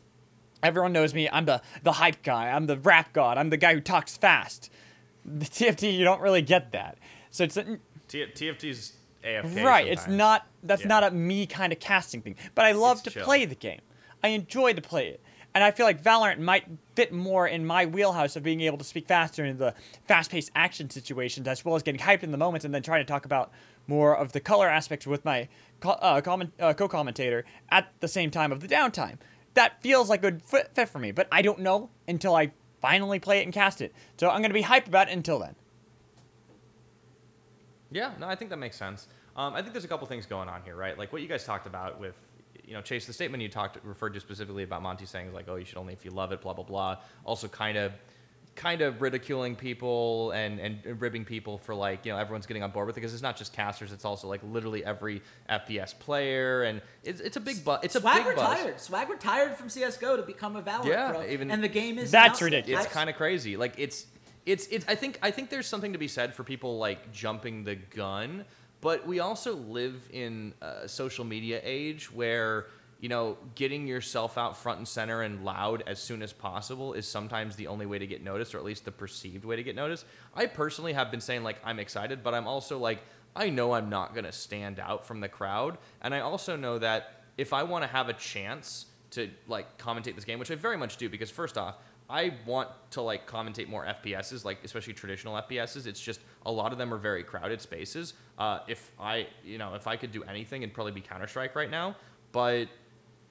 Everyone knows me. I'm the the hype guy. I'm the rap god. I'm the guy who talks fast. The TFT, you don't really get that. So it's T- TFT's AFK. right. It's not. That's Yeah. not a me kind of casting thing. But I love It's to chill. play the game. I enjoy to play it. And I feel like Valorant might fit more in my wheelhouse of being able to speak faster in the fast-paced action situations, as well as getting hyped in the moments, and then trying to talk about more of the color aspects with my co- uh, comment, uh, co-commentator at the same time of the downtime. That feels like a good fit for me, but I don't know until I finally play it and cast it. So I'm gonna be hyped about it until then. Yeah, no, I think that makes sense. Um, I think there's a couple things going on here, right? Like what you guys talked about with, you know, Chase, the statement you talked referred to specifically about Monty saying like, oh, you should only if you love it, blah blah blah. Also, kind of, kind of ridiculing people and and ribbing people for like, you know, everyone's getting on board with it because it's not just casters, it's also like literally every FPS player, and it's, it's a big buzz. It's a Swag big buzz. retired. Swag retired from CS:GO to become a Valorant Yeah, pro, even- and the game is That's now- ridiculous. it's kind of crazy. Like it's it's it's I think I think there's something to be said for people like jumping the gun, but we also live in a social media age where you know getting yourself out front and center and loud as soon as possible is sometimes the only way to get noticed or at least the perceived way to get noticed. I personally have been saying like I'm excited, but I'm also like I know I'm not going to stand out from the crowd, and I also know that if I want to have a chance to like commentate this game, which I very much do, because first off, I want to like commentate more FPSs, like especially traditional FPSs. It's just a lot of them are very crowded spaces. Uh, if I, you know, if I could do anything, it'd probably be Counter Strike right now. But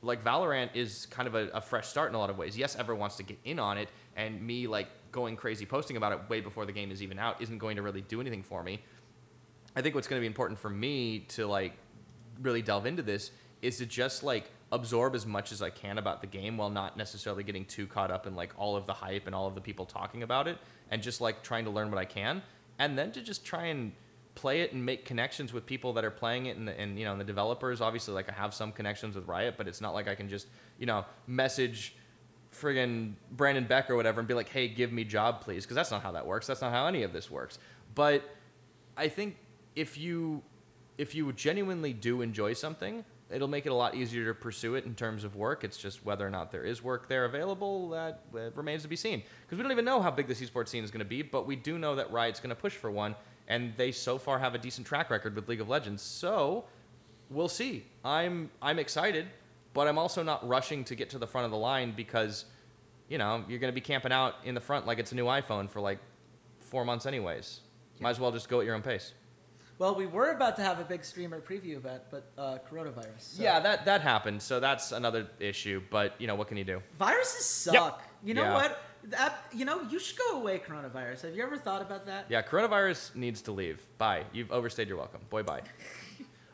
like Valorant is kind of a, a fresh start in a lot of ways. Yes, everyone wants to get in on it, and me like going crazy posting about it way before the game is even out isn't going to really do anything for me. I think what's going to be important for me to like really delve into this is to just like absorb as much as I can about the game while not necessarily getting too caught up in like all of the hype and all of the people talking about it and just like trying to learn what I can and then to just try and play it and make connections with people that are playing it and, the, and you know and the developers obviously like I have some connections with Riot but it's not like I can just you know message friggin' Brandon Beck or whatever and be like hey give me job please because that's not how that works that's not how any of this works but I think if you if you genuinely do enjoy something, it'll make it a lot easier to pursue it in terms of work. It's just whether or not there is work there available that remains to be seen. Because we don't even know how big the esports scene is going to be, but we do know that Riot's going to push for one, and they so far have a decent track record with League of Legends. So we'll see. I'm I'm excited, but I'm also not rushing to get to the front of the line because, you know, you're going to be camping out in the front like it's a new iPhone for like four months anyways. Might as well just go at your own pace. Well, we were about to have a big streamer preview event, but uh, coronavirus. so- Yeah, that that happened. So that's another issue. But you know, what can you do? Viruses suck. Yep. You know Yeah. what? That you know, you should go away, coronavirus. Have you ever thought about that? Yeah, coronavirus needs to leave. Bye. You've overstayed your welcome. Boy, bye.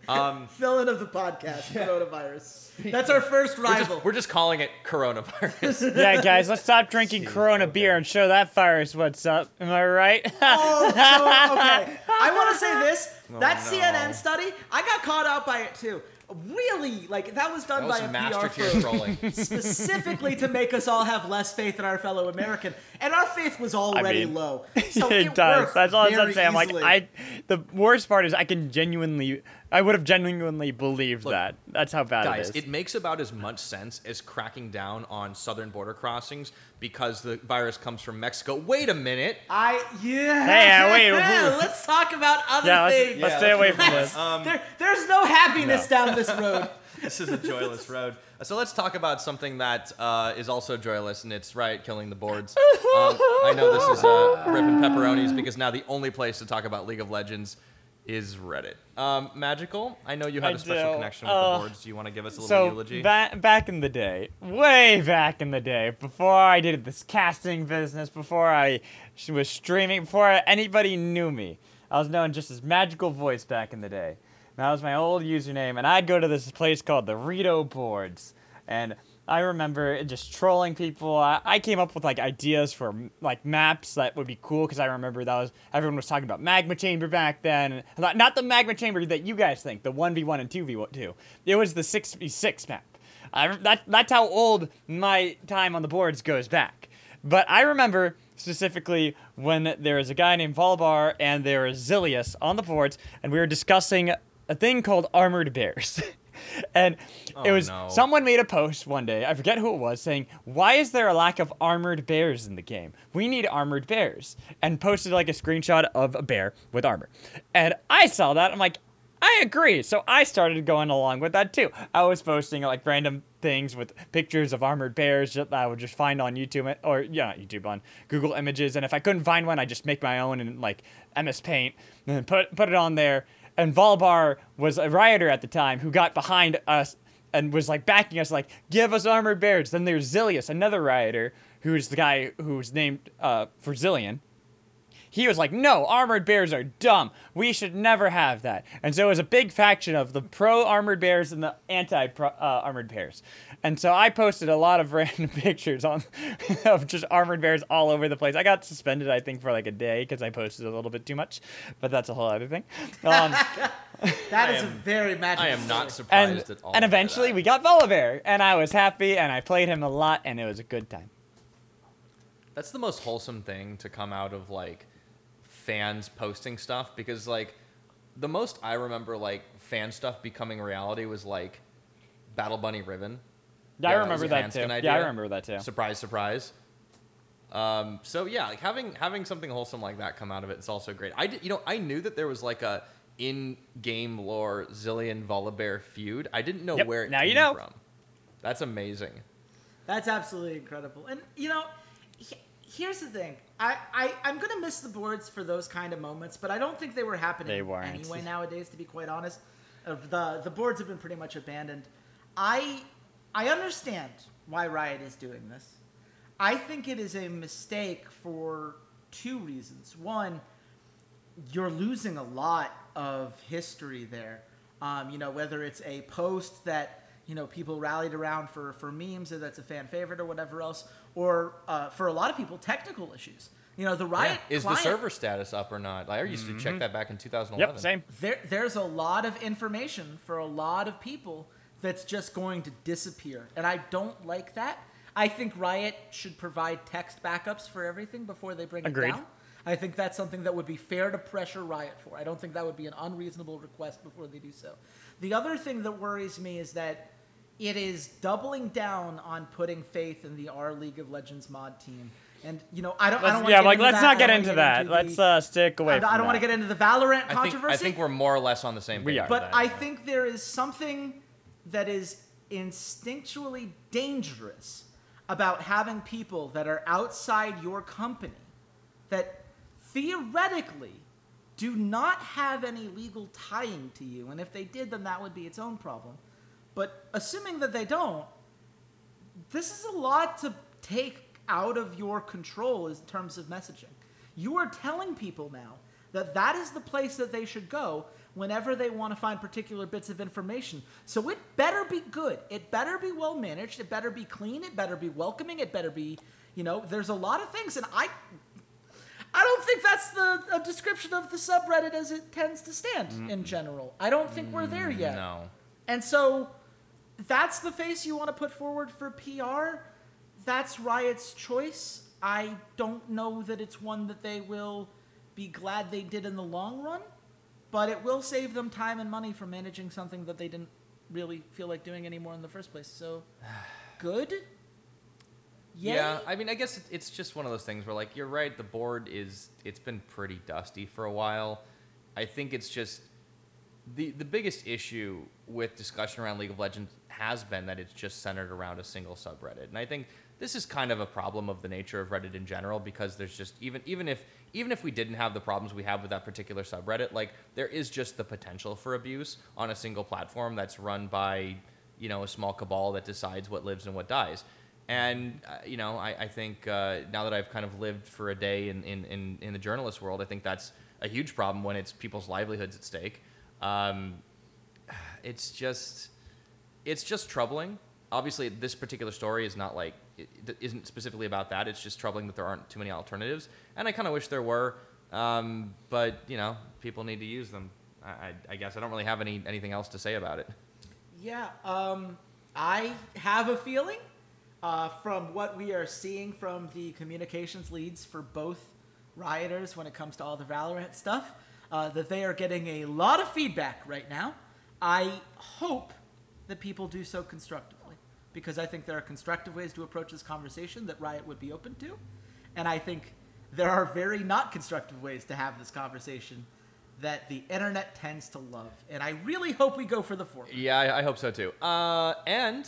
Um, Villain of the podcast, coronavirus. That's our first we're, rival. just, we're just calling it coronavirus. yeah, guys, let's stop drinking Jeez, Corona okay. beer and show that virus what's up. Am I right? oh, so, okay. I want to say this. Oh, that no. CNN study, I got caught out by it too. Really, like that was done that was by a master PR firm trolling. specifically to make us all have less faith in our fellow American, and our faith was already mean, low. So it, it, does. That's all I was very gonna say. I'm like. I. The worst part is I can genuinely I would have genuinely believed Look, that. That's how bad it is. Guys, it is. it makes about as much sense as cracking down on southern border crossings because the virus comes from Mexico. Wait a minute. I yeah. Hey, uh, wait, who- Let's talk about other yeah, let's, things. let's Yeah, stay let's away from this. Um, there, there's no happiness No. down this road. this is a joyless road. So let's talk about something that uh, is also joyless, and it's Riot killing the boards. Um, I know this is uh, ripping pepperonis because now the only place to talk about League of Legends is Reddit. Um, Magical, I know you had I a special do. connection with Uh, the boards. Do you want to give us a little So eulogy? back back in the day, way back in the day, before I did this casting business, before I was streaming, before anybody knew me, I was known just as Magical Voice back in the day. That was my old username, and I'd go to this place called the Rito Boards, and I remember just trolling people. I, I came up with like ideas for like maps that would be cool because I remember that was everyone was talking about magma chamber back then. Not, not the magma chamber that you guys think, the one v one and two v two. It was the six v six map. I, that that's how old my time on the boards goes back. But I remember specifically when there was a guy named Volbar and there was Zileas on the boards, and we were discussing a thing called armored bears. and it Oh, was no. someone made a post one day, I forget who it was, saying, Why is there a lack of armored bears in the game? We need armored bears. And posted like a screenshot of a bear with armor. And I saw that. I'm like, I agree. So I started going along with that too. I was posting like random things with pictures of armored bears that I would just find on YouTube or yeah, not YouTube on Google Images. And if I couldn't find one, I just make my own in like MS Paint and then put put it on there. And Volbar was a rioter at the time who got behind us and was like backing us, like give us armored bears. Then there's Zileas, another rioter who's the guy who's named uh, for Zilean he was like, no, armored bears are dumb. We should never have that. And so it was a big faction of the pro armored bears and the anti uh, armored bears. And so I posted a lot of random pictures on of just armored bears all over the place. I got suspended, I think, for like a day because I posted a little bit too much, but that's a whole other thing. Um, That I is a very magical. I am not story. and surprised at all. and eventually that. we got Volibear, and I was happy, and I played him a lot, and it was a good time. That's the most wholesome thing to come out of like fans posting stuff because like the most I remember like fan stuff becoming reality was like Battle Bunny Ribbon. Yeah, Yeah, I remember was that too. idea. Yeah, I remember that too. Surprise, surprise. Um, so yeah, like having having something wholesome like that come out of it is also great. I did, you know, I knew that there was like a in-game lore Zilean Volibear feud. I didn't know Yep, where it now came you know. from. That's amazing. That's absolutely incredible. And you know, he- here's the thing. I, I I'm gonna miss the boards for those kind of moments, but I don't think they were happening They weren't. anyway nowadays. To be quite honest, the the boards have been pretty much abandoned. I I understand why Riot is doing this. I think it is a mistake for two reasons. One, you're losing a lot of history there. Um, you know, whether it's a post that you know people rallied around for for memes or that's a fan favorite or whatever else, or uh, for a lot of people, technical issues. You know, the Riot Is client, the server status up or not? I used to check that back in 2011. Yep, same. there, there's a lot of information for a lot of people that's just going to disappear. And I don't like that. I think Riot should provide text backups for everything before they bring Agreed. it down. I think that's something that would be fair to pressure Riot for. I don't think that would be an unreasonable request before they do so. The other thing that worries me is that it is doubling down on putting faith in the R League of Legends mod team. And you know, I don't. I Let's, don't yeah, get like into let's that. not get into wanna that. into let's the- uh, stick away. I don't, from I don't want to get into the Valorant I think, controversy. I think we're more or less on the same We page. are. But that. I think there is something that is instinctually dangerous about having people that are outside your company that theoretically do not have any legal tying to you. And if they did, then that would be its own problem. But assuming that they don't, this is a lot to take out of your control in terms of messaging. You are telling people now that that is the place that they should go whenever they want to find particular bits of information. So it better be good. It better be well managed. It better be clean. It better be welcoming. It better be, you know, there's a lot of things and I I don't think that's the a description of the subreddit as it tends to stand in general. I don't think we're there yet. no. And so that's the face you want to put forward for PR. That's Riot's choice. I don't know that it's one that they will be glad they did in the long run. but it will save them time and money from managing something that they didn't really feel like doing anymore in the first place. So, good. Yay? Yeah, I mean, I guess it's just one of those things where, like, you're right. The board is it's been pretty dusty for a while. I think it's just the the biggest issue with discussion around League of Legends has been that it's just centered around a single subreddit, and I think this is kind of a problem of the nature of Reddit in general because there's just even even if even if we didn't have the problems we have with that particular subreddit, like there is just the potential for abuse on a single platform that's run by you know a small cabal that decides what lives and what dies. And uh, you know, I, I think uh, now that I've kind of lived for a day in, in, in, in the journalist world, I think that's a huge problem when it's people's livelihoods at stake. Um, it's just it's just troubling. Obviously, this particular story is not like it isn't specifically about that. It's just troubling that there aren't too many alternatives, and I kind of wish there were. Um, but you know, people need to use them. I, I, I guess I don't really have any anything else to say about it. Yeah, um, I have a feeling uh, from what we are seeing from the communications leads for both rioters when it comes to all the Valorant stuff uh, that they are getting a lot of feedback right now. I hope that people do so constructively because I think there are constructive ways to approach this conversation that Riot would be open to, and I think there are very not constructive ways to have this conversation that the internet tends to love, and I really hope we go for the former. Yeah, I, I hope so too. Uh, and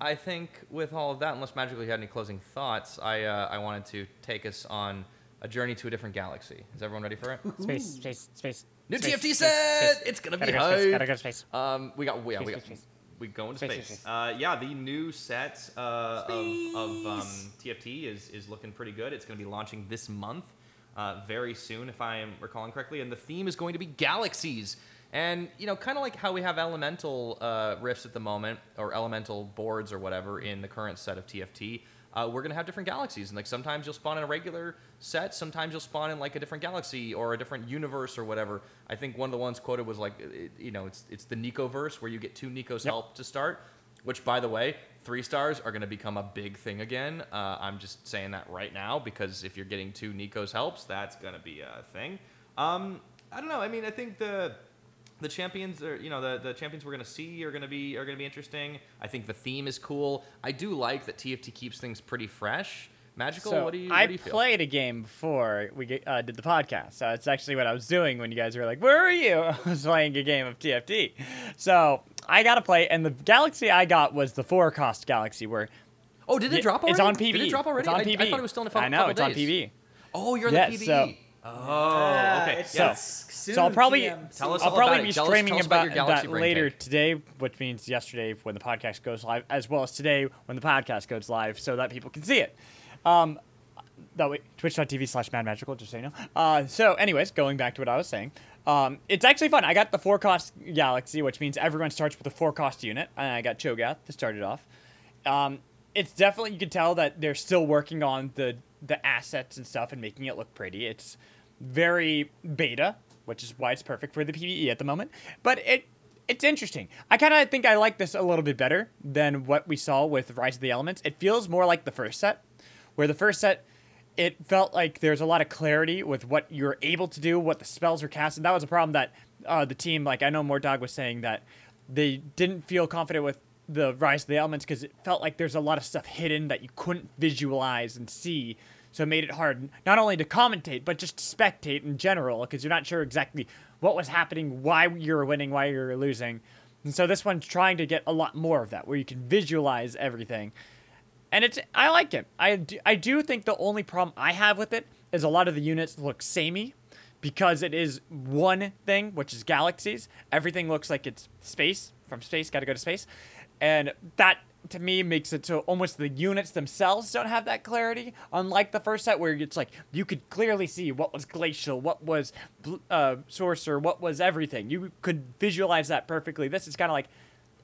I think with all of that, unless magically you had any closing thoughts, I uh, I wanted to take us on a journey to a different galaxy. Is everyone ready for it? Space, space, space. New space, TFT set! space. It's gonna be Gotta go to space. hype. Gotta go to space. Um, we got yeah, we Space, got space, space. We go into Space, space. Uh, yeah, the new set uh, of, of um, TFT is is looking pretty good. It's going to be launching this month, uh, very soon, if I am recalling correctly. And the theme is going to be galaxies. And you know, kind of like how we have elemental uh, rifts at the moment, or elemental boards, or whatever, in the current set of TFT. Uh, we're gonna have different galaxies, and like sometimes you'll spawn in a regular set, sometimes you'll spawn in like a different galaxy or a different universe or whatever. I think one of the ones quoted was like, it, you know, it's it's the Neeko verse where you get two Neeko's Yep. help to start. Which, by the way, three stars are going to become a big thing again. Uh, I'm just saying that right now because if you're getting two Neeko's helps, that's going to be a thing. Um, I don't know. I mean, I think the the champions are you know the, the champions we're going to see are going to be are going to be interesting. I think the theme is cool. I do like that TFT keeps things pretty fresh. Magical. So what do you? I do you played a game before we uh, did the podcast. So it's actually what I was doing when you guys were like, "Where are you?" I was playing a game of TFT. So I got to play, and the galaxy I got was the four cost galaxy, where Oh, did it Yeah, drop already? It's on PBE. Did it drop already? It's on I, PBE. I thought it was still in a couple I know it's on days. PBE. Oh, you're in Yeah, the PBE. so- oh, okay. it's, yeah. it's soon, So I'll probably TM. Tell us I'll probably about it. be Tell us- streaming tell us about about, that later take. today, which means yesterday when the podcast goes live, as well as today when the podcast goes live, so that people can see it. Um, that way, twitch.tv slash mad magical, just so you know. Uh, so, anyways, going back to what I was saying, um, it's actually fun. I got the four cost galaxy, which means everyone starts with a four cost unit, and I got Cho'Gath to start it off. Um, it's definitely you can tell that they're still working on the the assets and stuff and making it look pretty. It's very beta, which is why it's perfect for the PBE at the moment. But it it's interesting. I kind of think I like this a little bit better than what we saw with Rise of the Elements. It feels more like the first set, where the first set it felt like there's a lot of clarity with what you're able to do, what the spells are cast, and that was a problem that uh, the team, like I know Mortdog was saying that they didn't feel confident with the Rise of the Elements because it felt like there's a lot of stuff hidden that you couldn't visualize and see. So it made it hard not only to commentate but just to spectate in general because you're not sure exactly what was happening, why you were winning, why you were losing. And so this one's trying to get a lot more of that, where you can visualize everything and it's I like it. I do, I do think the only problem I have with it is a lot of the units look samey because it is one thing, which is galaxies. Everything looks like it's space from space. Got to go to space, and that to me makes it so almost the units themselves don't have that clarity. Unlike the first set, where it's like you could clearly see what was glacial, what was bl- uh, sorcerer, what was everything. You could visualize that perfectly. This is kind of like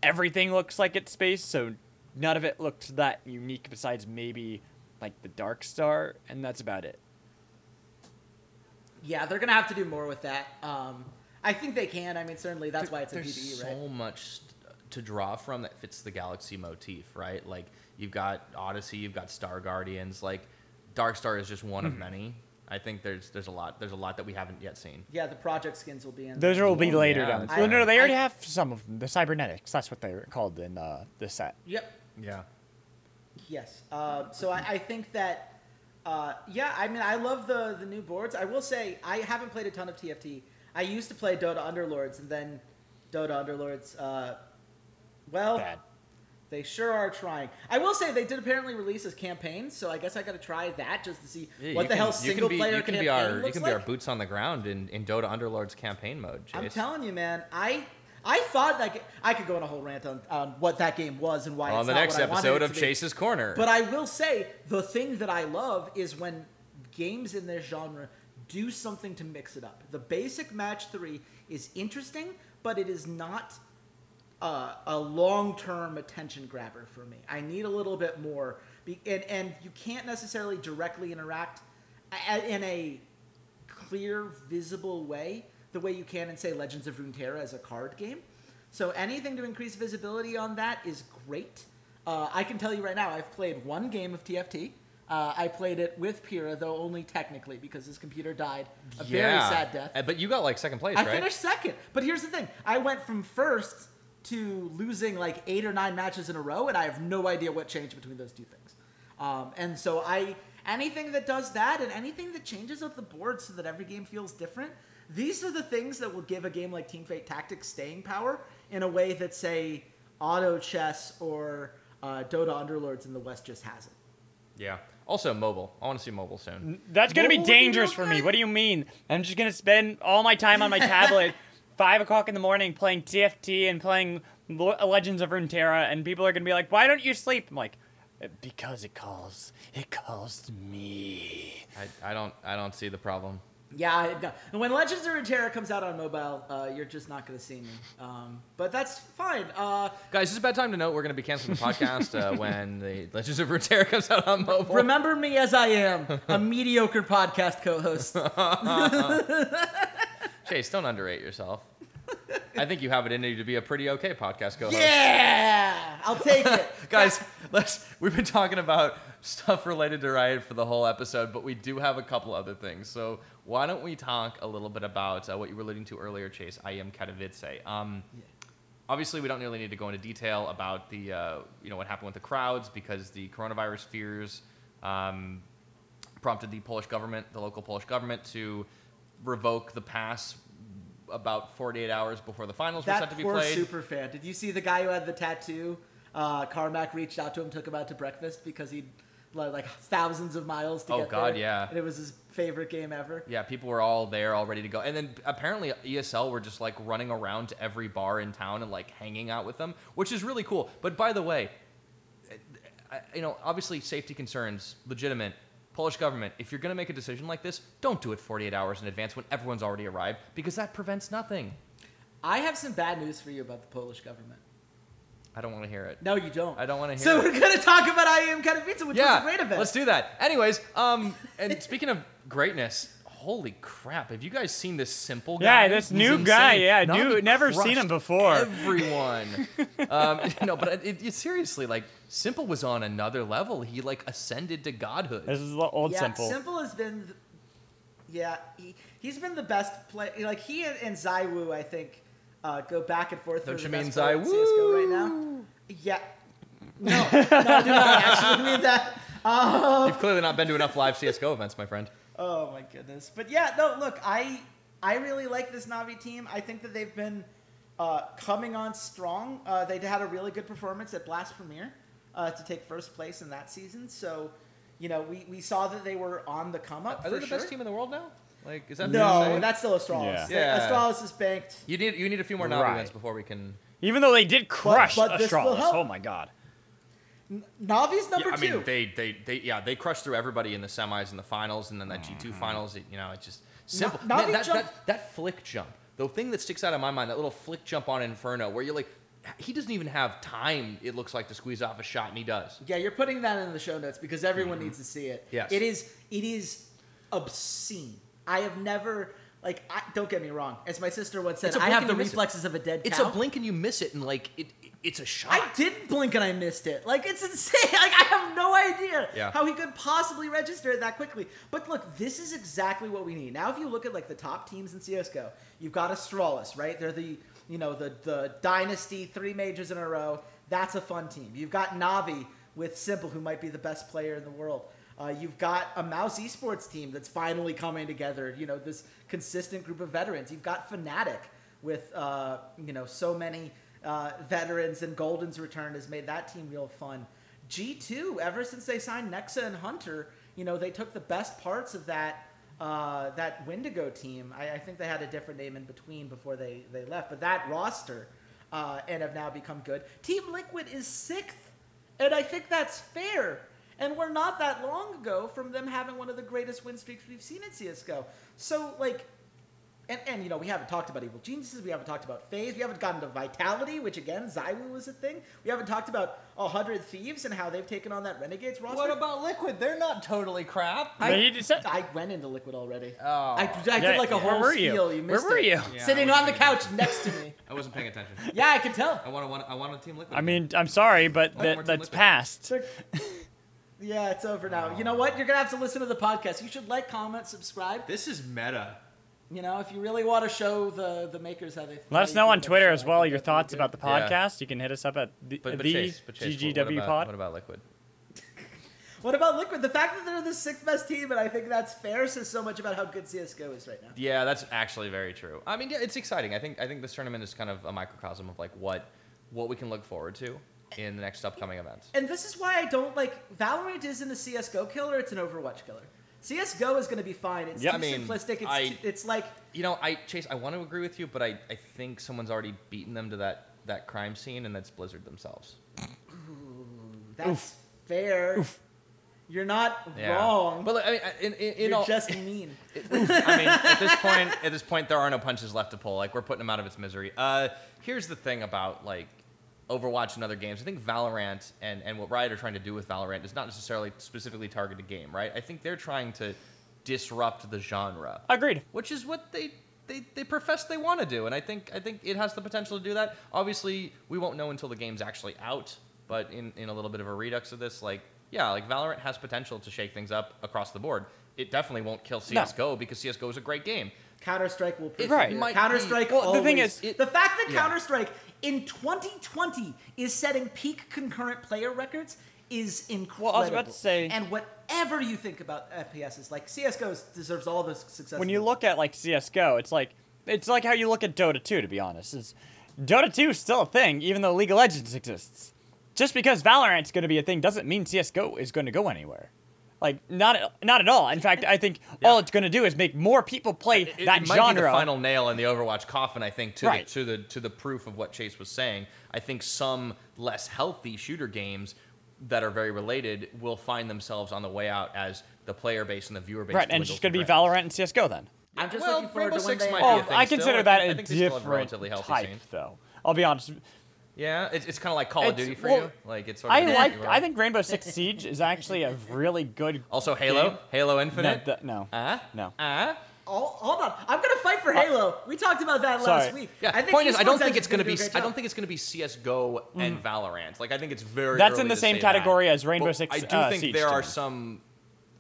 everything looks like it's space, so none of it looked that unique besides maybe like the Dark Star, and that's about it. Yeah, they're gonna have to do more with that. Um, I think they can. I mean, certainly that's why it's a There's PBE, so right? much to draw from that fits the galaxy motif, right? Like you've got Odyssey, you've got Star Guardians. Like Dark Star is just one of Mm-hmm. many. I think there's there's a lot there's a lot that we haven't yet seen. Yeah, the project skins will be in. Those will be later yeah, down. that's Well, no, right. they already I- have some of them. The cybernetics. That's what they're called in uh, this set. Yep. Yeah. Yes. Uh, so I, I think that, uh, yeah, I mean, I love the the new boards. I will say I haven't played a ton of TFT. I used to play Dota Underlords, and then Dota Underlords. Well, Bad. they sure are trying. I will say they did apparently release as campaigns, so I guess I got to try that just to see Yeah, what the can- hell single can be, player you can campaign be our you can like. be our boots on the ground in, in Dota Underlord's campaign mode. Jace. I'm telling you, man. I I thought that I could go on a whole rant on, on what that game was and why on it's the not next episode of. Chase's Corner. But I will say the thing that I love is when games in this genre do something to mix it up. The basic match three is interesting, but it is not uh, a long-term attention grabber for me. I need a little bit more, be, and and you can't necessarily directly interact a- in a clear, visible way the way you can in say Legends of Runeterra as a card game. So anything to increase visibility on that is great. Uh, I can tell you right now, I've played one game of TFT. Uh, I played it with Pira, though only technically because his computer died a very sad death. Uh, But you got like second place, I right? finished second. But here's the thing: I went from first to losing like eight or nine matches in a row, and I have no idea what changed between those two things. Um, and so I anything that does that, and anything that changes up the board so that every game feels different. These are the things that will give a game like Teamfight Tactics staying power in a way that, say, Auto Chess or uh, Dota Underlords in the West just hasn't. Yeah. Also mobile. I want to see mobile soon. That's gonna be What be dangerous for me. What do you mean? I'm just gonna spend all my time on my tablet, five o'clock in the morning, playing TFT and playing Legends of Runeterra, and people are gonna be like, "Why don't you sleep?" I'm like, "Because it calls. It calls me." I, I don't I don't see the problem. Yeah, no. and when Legends of Runeterra comes out on mobile, uh, you're just not going to see me. Um, but that's fine. Uh, Guys, this is a bad time to note we're going to be canceling the podcast uh, when the Legends of Runeterra comes out on mobile. remember me as I am, a mediocre podcast co-host. Chase, don't underrate yourself. I think you have it in you to be a pretty okay podcast co-host. Yeah, I'll take it. Guys, let's. We've been talking about stuff related to Riot for the whole episode, but we do have a couple other things. So why don't we talk a little bit about uh, what you were alluding to earlier, Chase? IEM Katowice. Um, obviously, we don't really need to go into detail about the uh, you know what happened with the crowds because the coronavirus fears um, prompted the Polish government, the local Polish government, to revoke the pass about 48 hours before the finals were set to be played. super fan. Did you see the guy who had the tattoo? Uh, Carmack reached out to him, took him out to breakfast because he'd like, like thousands of miles to Oh, get God, there, yeah. and it was his favorite game ever. Yeah, people were all there, all ready to go. And then apparently ESL were just like running around to every bar in town and like hanging out with them, which is really cool. But by the way, you know, obviously safety concerns, legitimate. Polish government, if you're going to make a decision like this, don't do it 48 hours in advance when everyone's already arrived because that prevents nothing. I have some bad news for you about the Polish government. I don't want to hear it. No, you don't. I don't wanna hear So it. So we're gonna talk about IEM Katowice, which yeah, was a great event. let's do that. Anyways, um, and speaking of greatness, holy crap! Have you guys seen this s1mple guy? Yeah, this He's new guy, yeah, Not new- never seen him before. Everyone, um, no, but it, it, seriously, like s1mple was on another level. He like ascended to godhood. This is the old yeah, s1mple. s1mple has been, th- yeah, he, he's been the best play. Like he and, and ZywOo, I think, uh, go back and forth. Don't you the mean ZywOo? player CS:GO right now? Yeah. No, no, I do not actually mean that. Um, You've clearly not been to enough live CS:GO events, my friend. Oh my goodness. But yeah, no, look, I I really like this Navi team. I think that they've been uh, coming on strong. Uh, they had a really good performance at Blast Premier uh, to take first place in that season. So, you know, we, we saw that they were on the come up. Are for they the sure. best team in the world now? Like, is that fair to No, say? that's still Astralis. Yeah. Yeah. Astralis is banked. you need you need a few more Navi Right. events before we can. Even though they did crush but this will Astralis. help. Oh my god. Navi's number Yeah, I two. mean, they, they, they, yeah, they crushed through everybody in the semis and the finals, and then that G2 finals. It, you know, it's just s1mple. Na- Man, Navi that, jump- that, that flick jump, the thing that sticks out of my mind, that little flick jump on Inferno, where you're like, he doesn't even have time. It looks like to squeeze off a shot, and he does. Yeah, you're putting that in the show notes because everyone needs to see it. Mm-hmm. Yes. It is it is obscene. I have never like I, don't get me wrong. As my sister once said, It's a I blink have the you miss it. reflexes of a dead Cow. It's a blink and you miss it, and like it, it- it's a shot. I didn't blink and I missed it. Like it's insane. Like I have no idea Yeah. how he could possibly register it that quickly. But look, this is exactly what we need. Now if you look at like the top teams in CS:GO, you've got Astralis, right? They're the you know the the dynasty three majors in a row. That's a fun team. You've got Navi with s1mple, who might be the best player in the world. Uh, you've got a Mouse Esports team that's finally coming together. You know this consistent group of veterans. You've got Fnatic with uh, you know so many uh, veterans, and Golden's return has made that team real fun. G2, ever since they signed Nexa and Hunter, you know they took the best parts of that uh, that Wendigo team. I, I think they had a different name in between before they they left, but that roster uh, and have now become good. Team Liquid is sixth, and I think that's fair. And we're not that long ago from them having one of the greatest win streaks we've seen in CS:GO. So like and, and you know we haven't talked about evil geniuses we haven't talked about FaZe we haven't gotten to vitality which again Zywoo was a thing we haven't talked about a hundred thieves and how they've taken on that renegades roster what about Liquid? They're not totally crap. But he just said, I went into liquid already Oh. I, I Yeah, did like a where whole were you? spiel you Where missed were it. you? Yeah, sitting on the wasn't couch next to me I wasn't paying attention. yeah I can tell I want to I want a team Liquid. I mean, I'm sorry, but Like that, that's Liquid. past. yeah it's over now you know what you're gonna have to listen to the podcast you should like comment subscribe this is meta. You know if you really want to show the the makers how they Let us know on Twitter as well your thoughts about the Yeah. podcast. You can hit us up at the, But, but the Chase, but Chase, GGW what about, pod. What about Liquid? What about Liquid? The fact that they're the sixth best team, and I think that's fair, says so much about how good CS:GO is right now. Yeah, that's actually very true. I mean, yeah, it's exciting. I think I think this tournament is kind of a microcosm of like what what we can look forward to in the next upcoming events. And this is why I don't like Valorant isn't a CS:GO killer; it's an Overwatch killer. CS:GO is going to be fine. It's Yep. too I mean, simplistic. It's I- too- it's like You know, I Chase, I want to agree with you, but I, I think someone's already beaten them to that that crime scene, and that's Blizzard themselves. that's fair. You're not Yeah. wrong, But like, I mean, I- in, in, in you're all, just mean. I mean, at this point, at this point, there are no punches left to pull. Like we're putting them out of its misery. Uh, here's the thing about like Overwatch and other games. I think Valorant and and what Riot are trying to do with Valorant is not necessarily specifically target a game, right? I think they're trying to disrupt the genre, Agreed. which is what they. They, they profess they want to do, and I think I think it has the potential to do that. Obviously, we won't know until the game's actually out. But in, in a little bit of a redux of this, like yeah, like Valorant has potential to shake things up across the board. It definitely won't kill No. CS:GO because CS:GO is a great game. Counter Strike will prove Right. it. might Counter Strike. Well, the thing is- the fact that Yeah. Counter Strike in 2020 is setting peak concurrent player records is incredible. Well, I was about to say- and whatever you think about FPSs, like CS:GO deserves all the success. when you look at like CS:GO, it's like it's like how you look at Dota 2. To be honest, is Dota 2 is still a thing, even though League of Legends exists. Just because Valorant's going to be a thing doesn't mean CS:GO is going to go anywhere. Like not not at all. In fact, I think all it's going to do is make more people play It, that it might genre. be the final nail in the Overwatch coffin. I think to Right. the, to the to the proof of what Chase was saying. I think some less healthy shooter games that are very related will find themselves on the way out as the player base and the viewer base. right, and it's just going to to be. Valorant and CS:GO then. I'm just Well, looking forward Rainbow to when Six they. might be Oh, a thing I still. consider I that think- I a think they still have a different relatively healthy type, scene. though. I'll be honest. Yeah, it's, it's kind of like Call of It's- Duty for well, you. Like it's. Sort I of a- like. you are- I think Rainbow Six Siege is actually a really good. Also, Halo, game. Halo No, Infinite. th- no. Uh, No. Uh, Oh, hold on, I'm gonna fight for Halo. we talked about that last Sorry. week. yeah. I think point is, I don't esports think it's going to be. do a great I don't job. think it's going to be CS:GO and Valorant. Like I think it's very. Mm. That's in early the to same say category that. as Rainbow But Six, I do uh, think Siege there to are me. some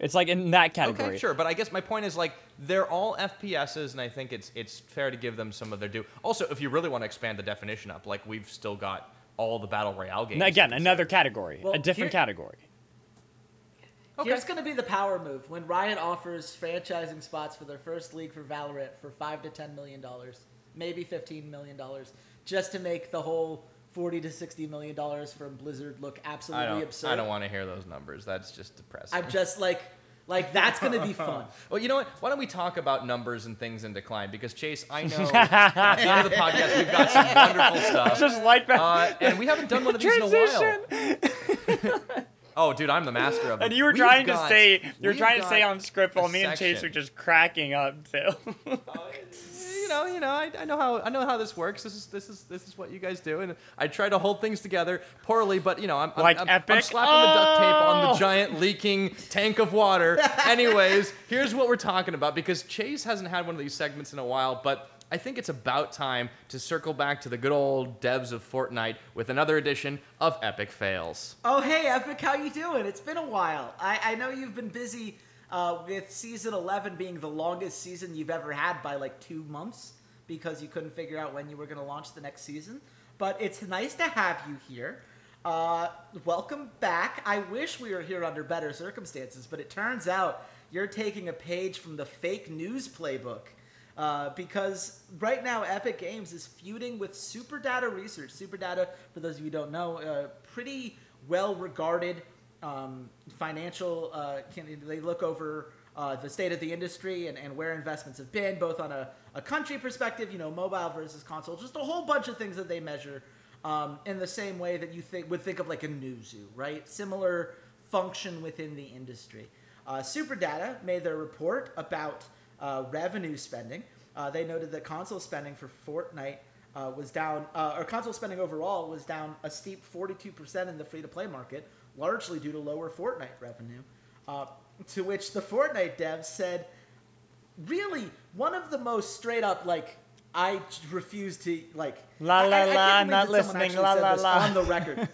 It's like in that category. Okay, sure, but I guess my point is like they're all FPSs, and I think it's it's fair to give them some of their due. Also, if you really want to expand the definition up, like we've still got all the battle royale games. And again, another category, Well, a different here- category. Okay. Here's gonna be the power move when Riot offers franchising spots for their first league for Valorant for five to ten million dollars, maybe fifteen million dollars, just to make the whole forty to sixty million dollars from Blizzard look I absolutely don't. absurd. I don't want to hear those numbers. That's just depressing. I'm just like, like that's gonna be fun. Well, you know what? Why don't we talk about numbers and things in decline? Because Chase, I know at the end of the podcast we've got some wonderful stuff, Just like that. uh, and we haven't done one of these in a while. Transition. Oh, dude, I'm the master of it. And you were We've trying to say. You were trying to say on script while a me and Chase section. were just cracking up too. You know, you know, I, I know how I know how this works. This is this is this is what you guys do, and I try to hold things together poorly, but you know, I'm I'm, Like I'm, I'm Epic? slapping the duct tape on Oh! the giant leaking tank of water. Anyways, here's what we're talking about because Chase hasn't had one of these segments in a while, but I think it's about time to circle back to the good old devs of Fortnite with another edition of Epic Fails. Oh, hey, Epic, how you doing? It's been a while. I, I know you've been busy uh, with season 11 being the longest season you've ever had by like two months because you couldn't figure out when you were going to launch the next season. But it's nice to have you here. Uh, welcome back. I wish we were here under better circumstances, but it turns out you're taking a page from the fake news playbook. Uh, because right now Epic Games is feuding with SuperData Research. SuperData, for those of you who don't know, uh, pretty well regarded um, financial. Uh, can, they look over uh, the state of the industry and, and where investments have been, both on a, a country perspective, you know, mobile versus console, just a whole bunch of things that they measure. Um, in the same way that you think would think of like a Newzoo, right? Similar function within the industry. Uh, SuperData made their report about uh, revenue spending. Uh, they noted that console spending for Fortnite uh, was down, uh, or console spending overall was down a steep 42% in the free to play market, largely due to lower Fortnite revenue. Uh, to which the Fortnite devs said, really, one of the most straight up, like, I refuse to, like, La la I- I la, believe not listening, la la la. On the record.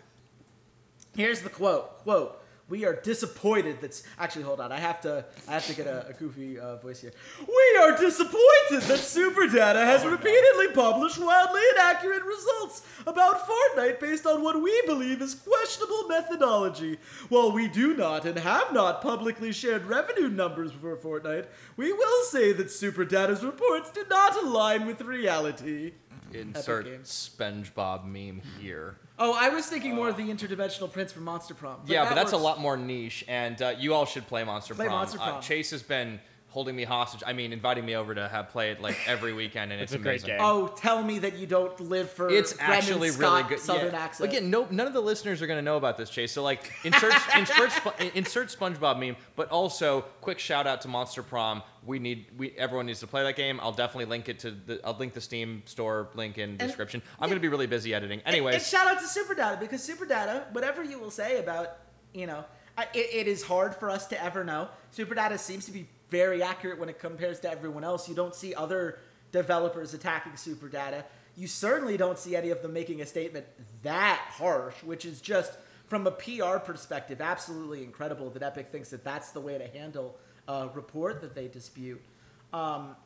Here's the quote. Quote. We are disappointed that's actually hold on. I have to I have to get a, a goofy uh, voice here. We are disappointed that SuperData has repeatedly published wildly inaccurate results about Fortnite based on what we believe is questionable methodology. While we do not and have not publicly shared revenue numbers for Fortnite, we will say that SuperData's reports do not align with reality. Insert Games. SpongeBob meme here. Oh, I was thinking more of the interdimensional prince from Monster Prom. yeah, that but that's a works. lot more niche, and uh, you all should play Monster Play Prom. Monster Uh, Prom. Chase has been holding me hostage. I mean, inviting me over to have play it like every weekend, and it's, It's a great amazing. game. Oh, tell me that you don't live for It's Brendan actually Scott really good. Southern yeah. accent. Again, no, none of the listeners are going to know about this, Chase. So, like, insert insert, Spo- insert SpongeBob meme, but also quick shout out to Monster Prom. We need we everyone needs to play that game. I'll definitely link it to the I'll link the Steam store link in description. I'm going to be really busy editing. And- Anyways, and shout out to SuperData because SuperData, whatever you will say about, you know, I, it, it is hard for us to ever know. SuperData seems to be very accurate when it compares to everyone else. You don't see other developers attacking SuperData. You certainly don't see any of them making a statement that harsh, which is just from a PR perspective absolutely incredible that Epic thinks that that's the way to handle a report that they dispute. Um,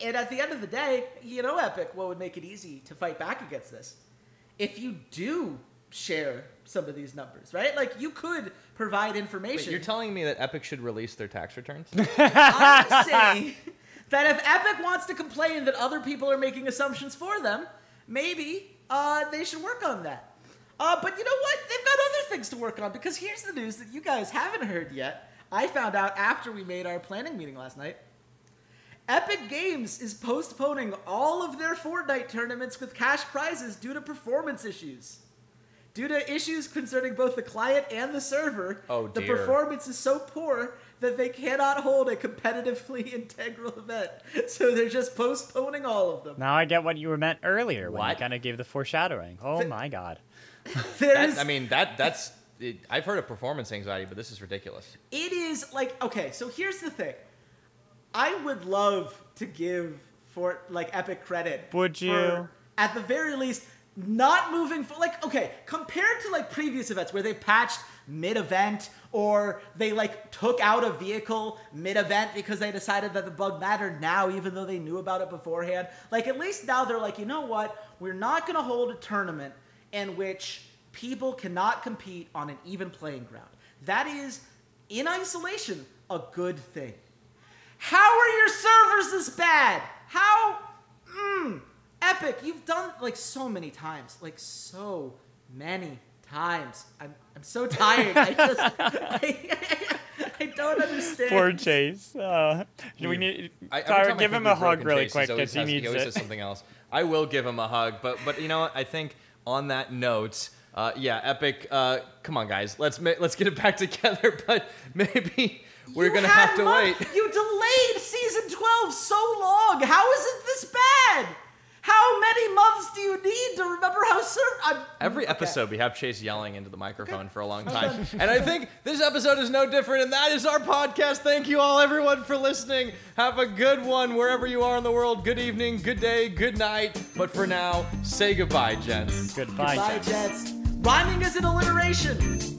and at the end of the day, you know, Epic, what would make it easy to fight back against this? If you do share some of these numbers, right? Like you could provide Wait, information. you're telling me that Epic should release their tax returns? I'm saying that if Epic wants to complain that other people are making assumptions for them, maybe uh, they should work on that. Uh, but you know what? They've got other things to work on because here's the news that you guys haven't heard yet. I found out after we made our planning meeting last night. Epic Games is postponing all of their Fortnite tournaments with cash prizes due to performance issues. Due to issues concerning both the client and the server, Oh, the performance is so poor that they cannot hold a competitively integral event. So they're just postponing all of them. Now I get what you were meant earlier when you kind of gave the foreshadowing. Oh Th- my god. There That- is- I mean, that that's. It, I've heard of performance anxiety, but this is ridiculous. it is like okay so here's the thing i would love to give for like epic credit Would for, you? at the very least not moving for like okay compared to like previous events where they patched mid-event or they like took out a vehicle mid-event because they decided that the bug mattered now even though they knew about it beforehand like at least now they're like you know what we're not going to hold a tournament in which people cannot compete on an even playing ground that is in isolation a good thing how are your servers this bad? How? Mm, Epic, you've done like so many times, like so many times. I'm I'm so tired. I just I, I don't understand. Poor Chase. Uh, do we need I, every Tyler, I give him a hug broken really Chase, quick because he has- needs he always it. says something else. I will give him a hug, but but you know what? I think on that note, uh, yeah, Epic. Uh, come on, guys, let's ma- let's get it back together. But maybe we're You gonna have to mon- wait. You delayed season twelve so long. How is it this bad? How How many months do you need to remember how surf? I'm, Every okay. episode, we have Chase yelling into the microphone for a long time. and I think this episode is no different, and that is our podcast. Thank you all, everyone, for listening. Have a good one wherever you are in the world. Good evening, good day, good night. But for now, say goodbye, gents. Goodbye, Bye, Jets. Jets. Rhyming is an alliteration.